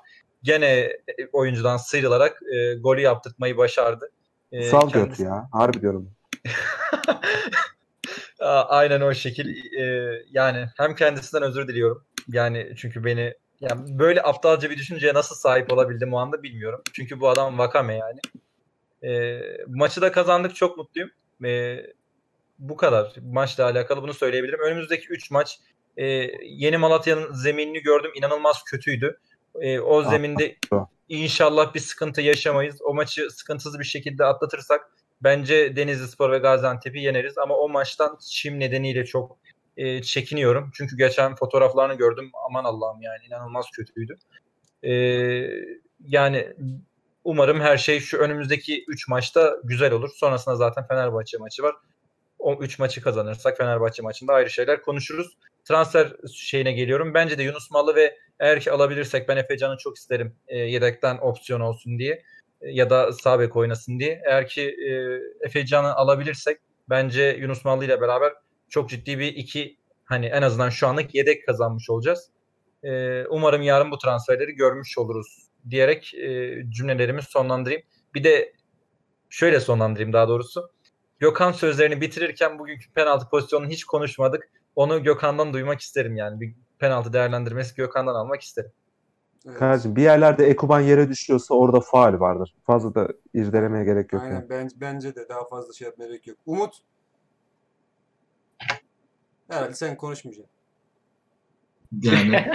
[SPEAKER 7] gene e, oyuncudan sıyrılarak e, golü yaptırtmayı başardı. E,
[SPEAKER 4] Sal
[SPEAKER 7] kendisi-
[SPEAKER 4] göt ya. Harbi diyorum.
[SPEAKER 7] Aynen o şekil. Ee, yani hem kendisinden özür diliyorum. Yani çünkü beni yani böyle aptalca bir düşünceye nasıl sahip olabildim o anda bilmiyorum. Çünkü bu adam Vakame yani. Ee, maçı da kazandık çok mutluyum. Ee, bu kadar. Maçla alakalı bunu söyleyebilirim. Önümüzdeki 3 maç e, Yeni Malatya'nın zeminini gördüm. inanılmaz kötüydü. E, o
[SPEAKER 4] Ah,
[SPEAKER 7] zeminde inşallah bir sıkıntı yaşamayız. O maçı sıkıntısız bir şekilde atlatırsak bence Denizli Spor ve Gaziantep'i yeneriz. Ama o maçtan çim nedeniyle çok e, çekiniyorum. Çünkü geçen fotoğraflarını gördüm. Aman Allah'ım yani inanılmaz kötüydü. E, yani umarım her şey şu önümüzdeki 3 maçta güzel olur. Sonrasında zaten Fenerbahçe maçı var. O 3 maçı kazanırsak Fenerbahçe maçında ayrı şeyler konuşuruz. Transfer şeyine geliyorum. Bence de Yunus Mallı ve eğer ki alabilirsek ben Efecan'ı çok isterim e, yedekten opsiyon olsun diye ya da sağ bek oynasın diye. Eğer ki e, Efecan'ı alabilirsek bence Yunus Mallı ile beraber çok ciddi bir iki hani en azından şu anlık yedek kazanmış olacağız. E, umarım yarın bu transferleri görmüş oluruz diyerek e, cümlelerimi sonlandırayım. Bir de şöyle sonlandırayım daha doğrusu. Gökhan sözlerini bitirirken bugünkü penaltı pozisyonunu hiç konuşmadık. Onu Gökhan'dan duymak isterim yani. Bir penaltı değerlendirmesi Gökhan'dan almak isterim.
[SPEAKER 5] Evet.
[SPEAKER 4] Kardeşim bir yerlerde Ekuban yere düşüyorsa orada faal vardır. Fazla da irdelemeye gerek yok
[SPEAKER 5] Aynen
[SPEAKER 4] yani.
[SPEAKER 5] ben, bence de daha fazla şey yapmaya gerek yok. Umut. Herhalde sen konuşmayacaksın.
[SPEAKER 1] Yani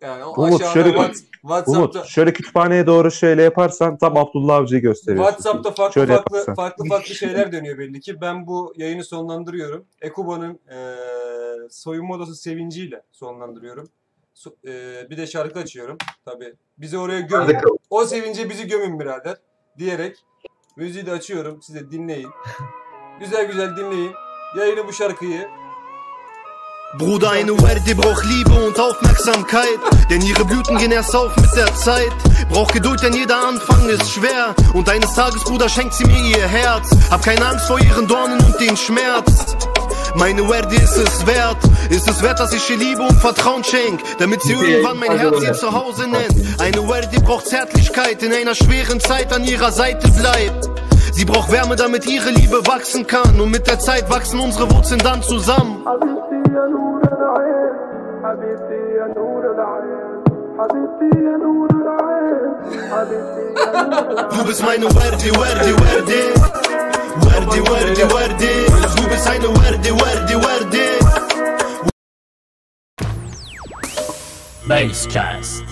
[SPEAKER 5] Yani o
[SPEAKER 4] Umut, şöyle-
[SPEAKER 5] What- WhatsApp'ta
[SPEAKER 4] Umut şöyle kütüphaneye doğru şöyle yaparsan tam Abdullah Avcı'yı gösteriyorsun.
[SPEAKER 5] WhatsApp'ta farklı
[SPEAKER 4] Şöyle
[SPEAKER 5] farklı
[SPEAKER 4] yaparsan.
[SPEAKER 5] farklı farklı şeyler dönüyor belli ki. Ben bu yayını sonlandırıyorum. Ekuba'nın eee soyunma odası sevinciyle sonlandırıyorum. So- eee, bir de şarkı açıyorum. Tabii bizi oraya gömün. O sevince bizi gömün birader diyerek müziği de açıyorum. Size dinleyin. Güzel güzel dinleyin. Yayını bu şarkıyı
[SPEAKER 2] Bruder, eine Werde braucht Liebe und Aufmerksamkeit. Denn ihre Blüten gehen erst auf mit der Zeit. Braucht Geduld, denn jeder Anfang ist schwer. Und eines Tages, Bruder, schenkt sie mir ihr Herz. Hab keine Angst vor ihren Dornen und den Schmerz. Meine Werdi ist es wert, ist es wert, dass ich ihr Liebe und Vertrauen schenk, damit sie irgendwann mein also Herz ihr Zuhause nennt. Eine Werdi braucht Zärtlichkeit, in einer schweren Zeit an ihrer Seite bleibt. Sie braucht Wärme, damit ihre Liebe wachsen kann. Und mit der Zeit wachsen unsere Wurzeln dann zusammen. Du bist meine Werdi, Werdi, Werdi. وردي وردي وردي اسلوب سعيد وردي وردي وردي بيس
[SPEAKER 8] كاست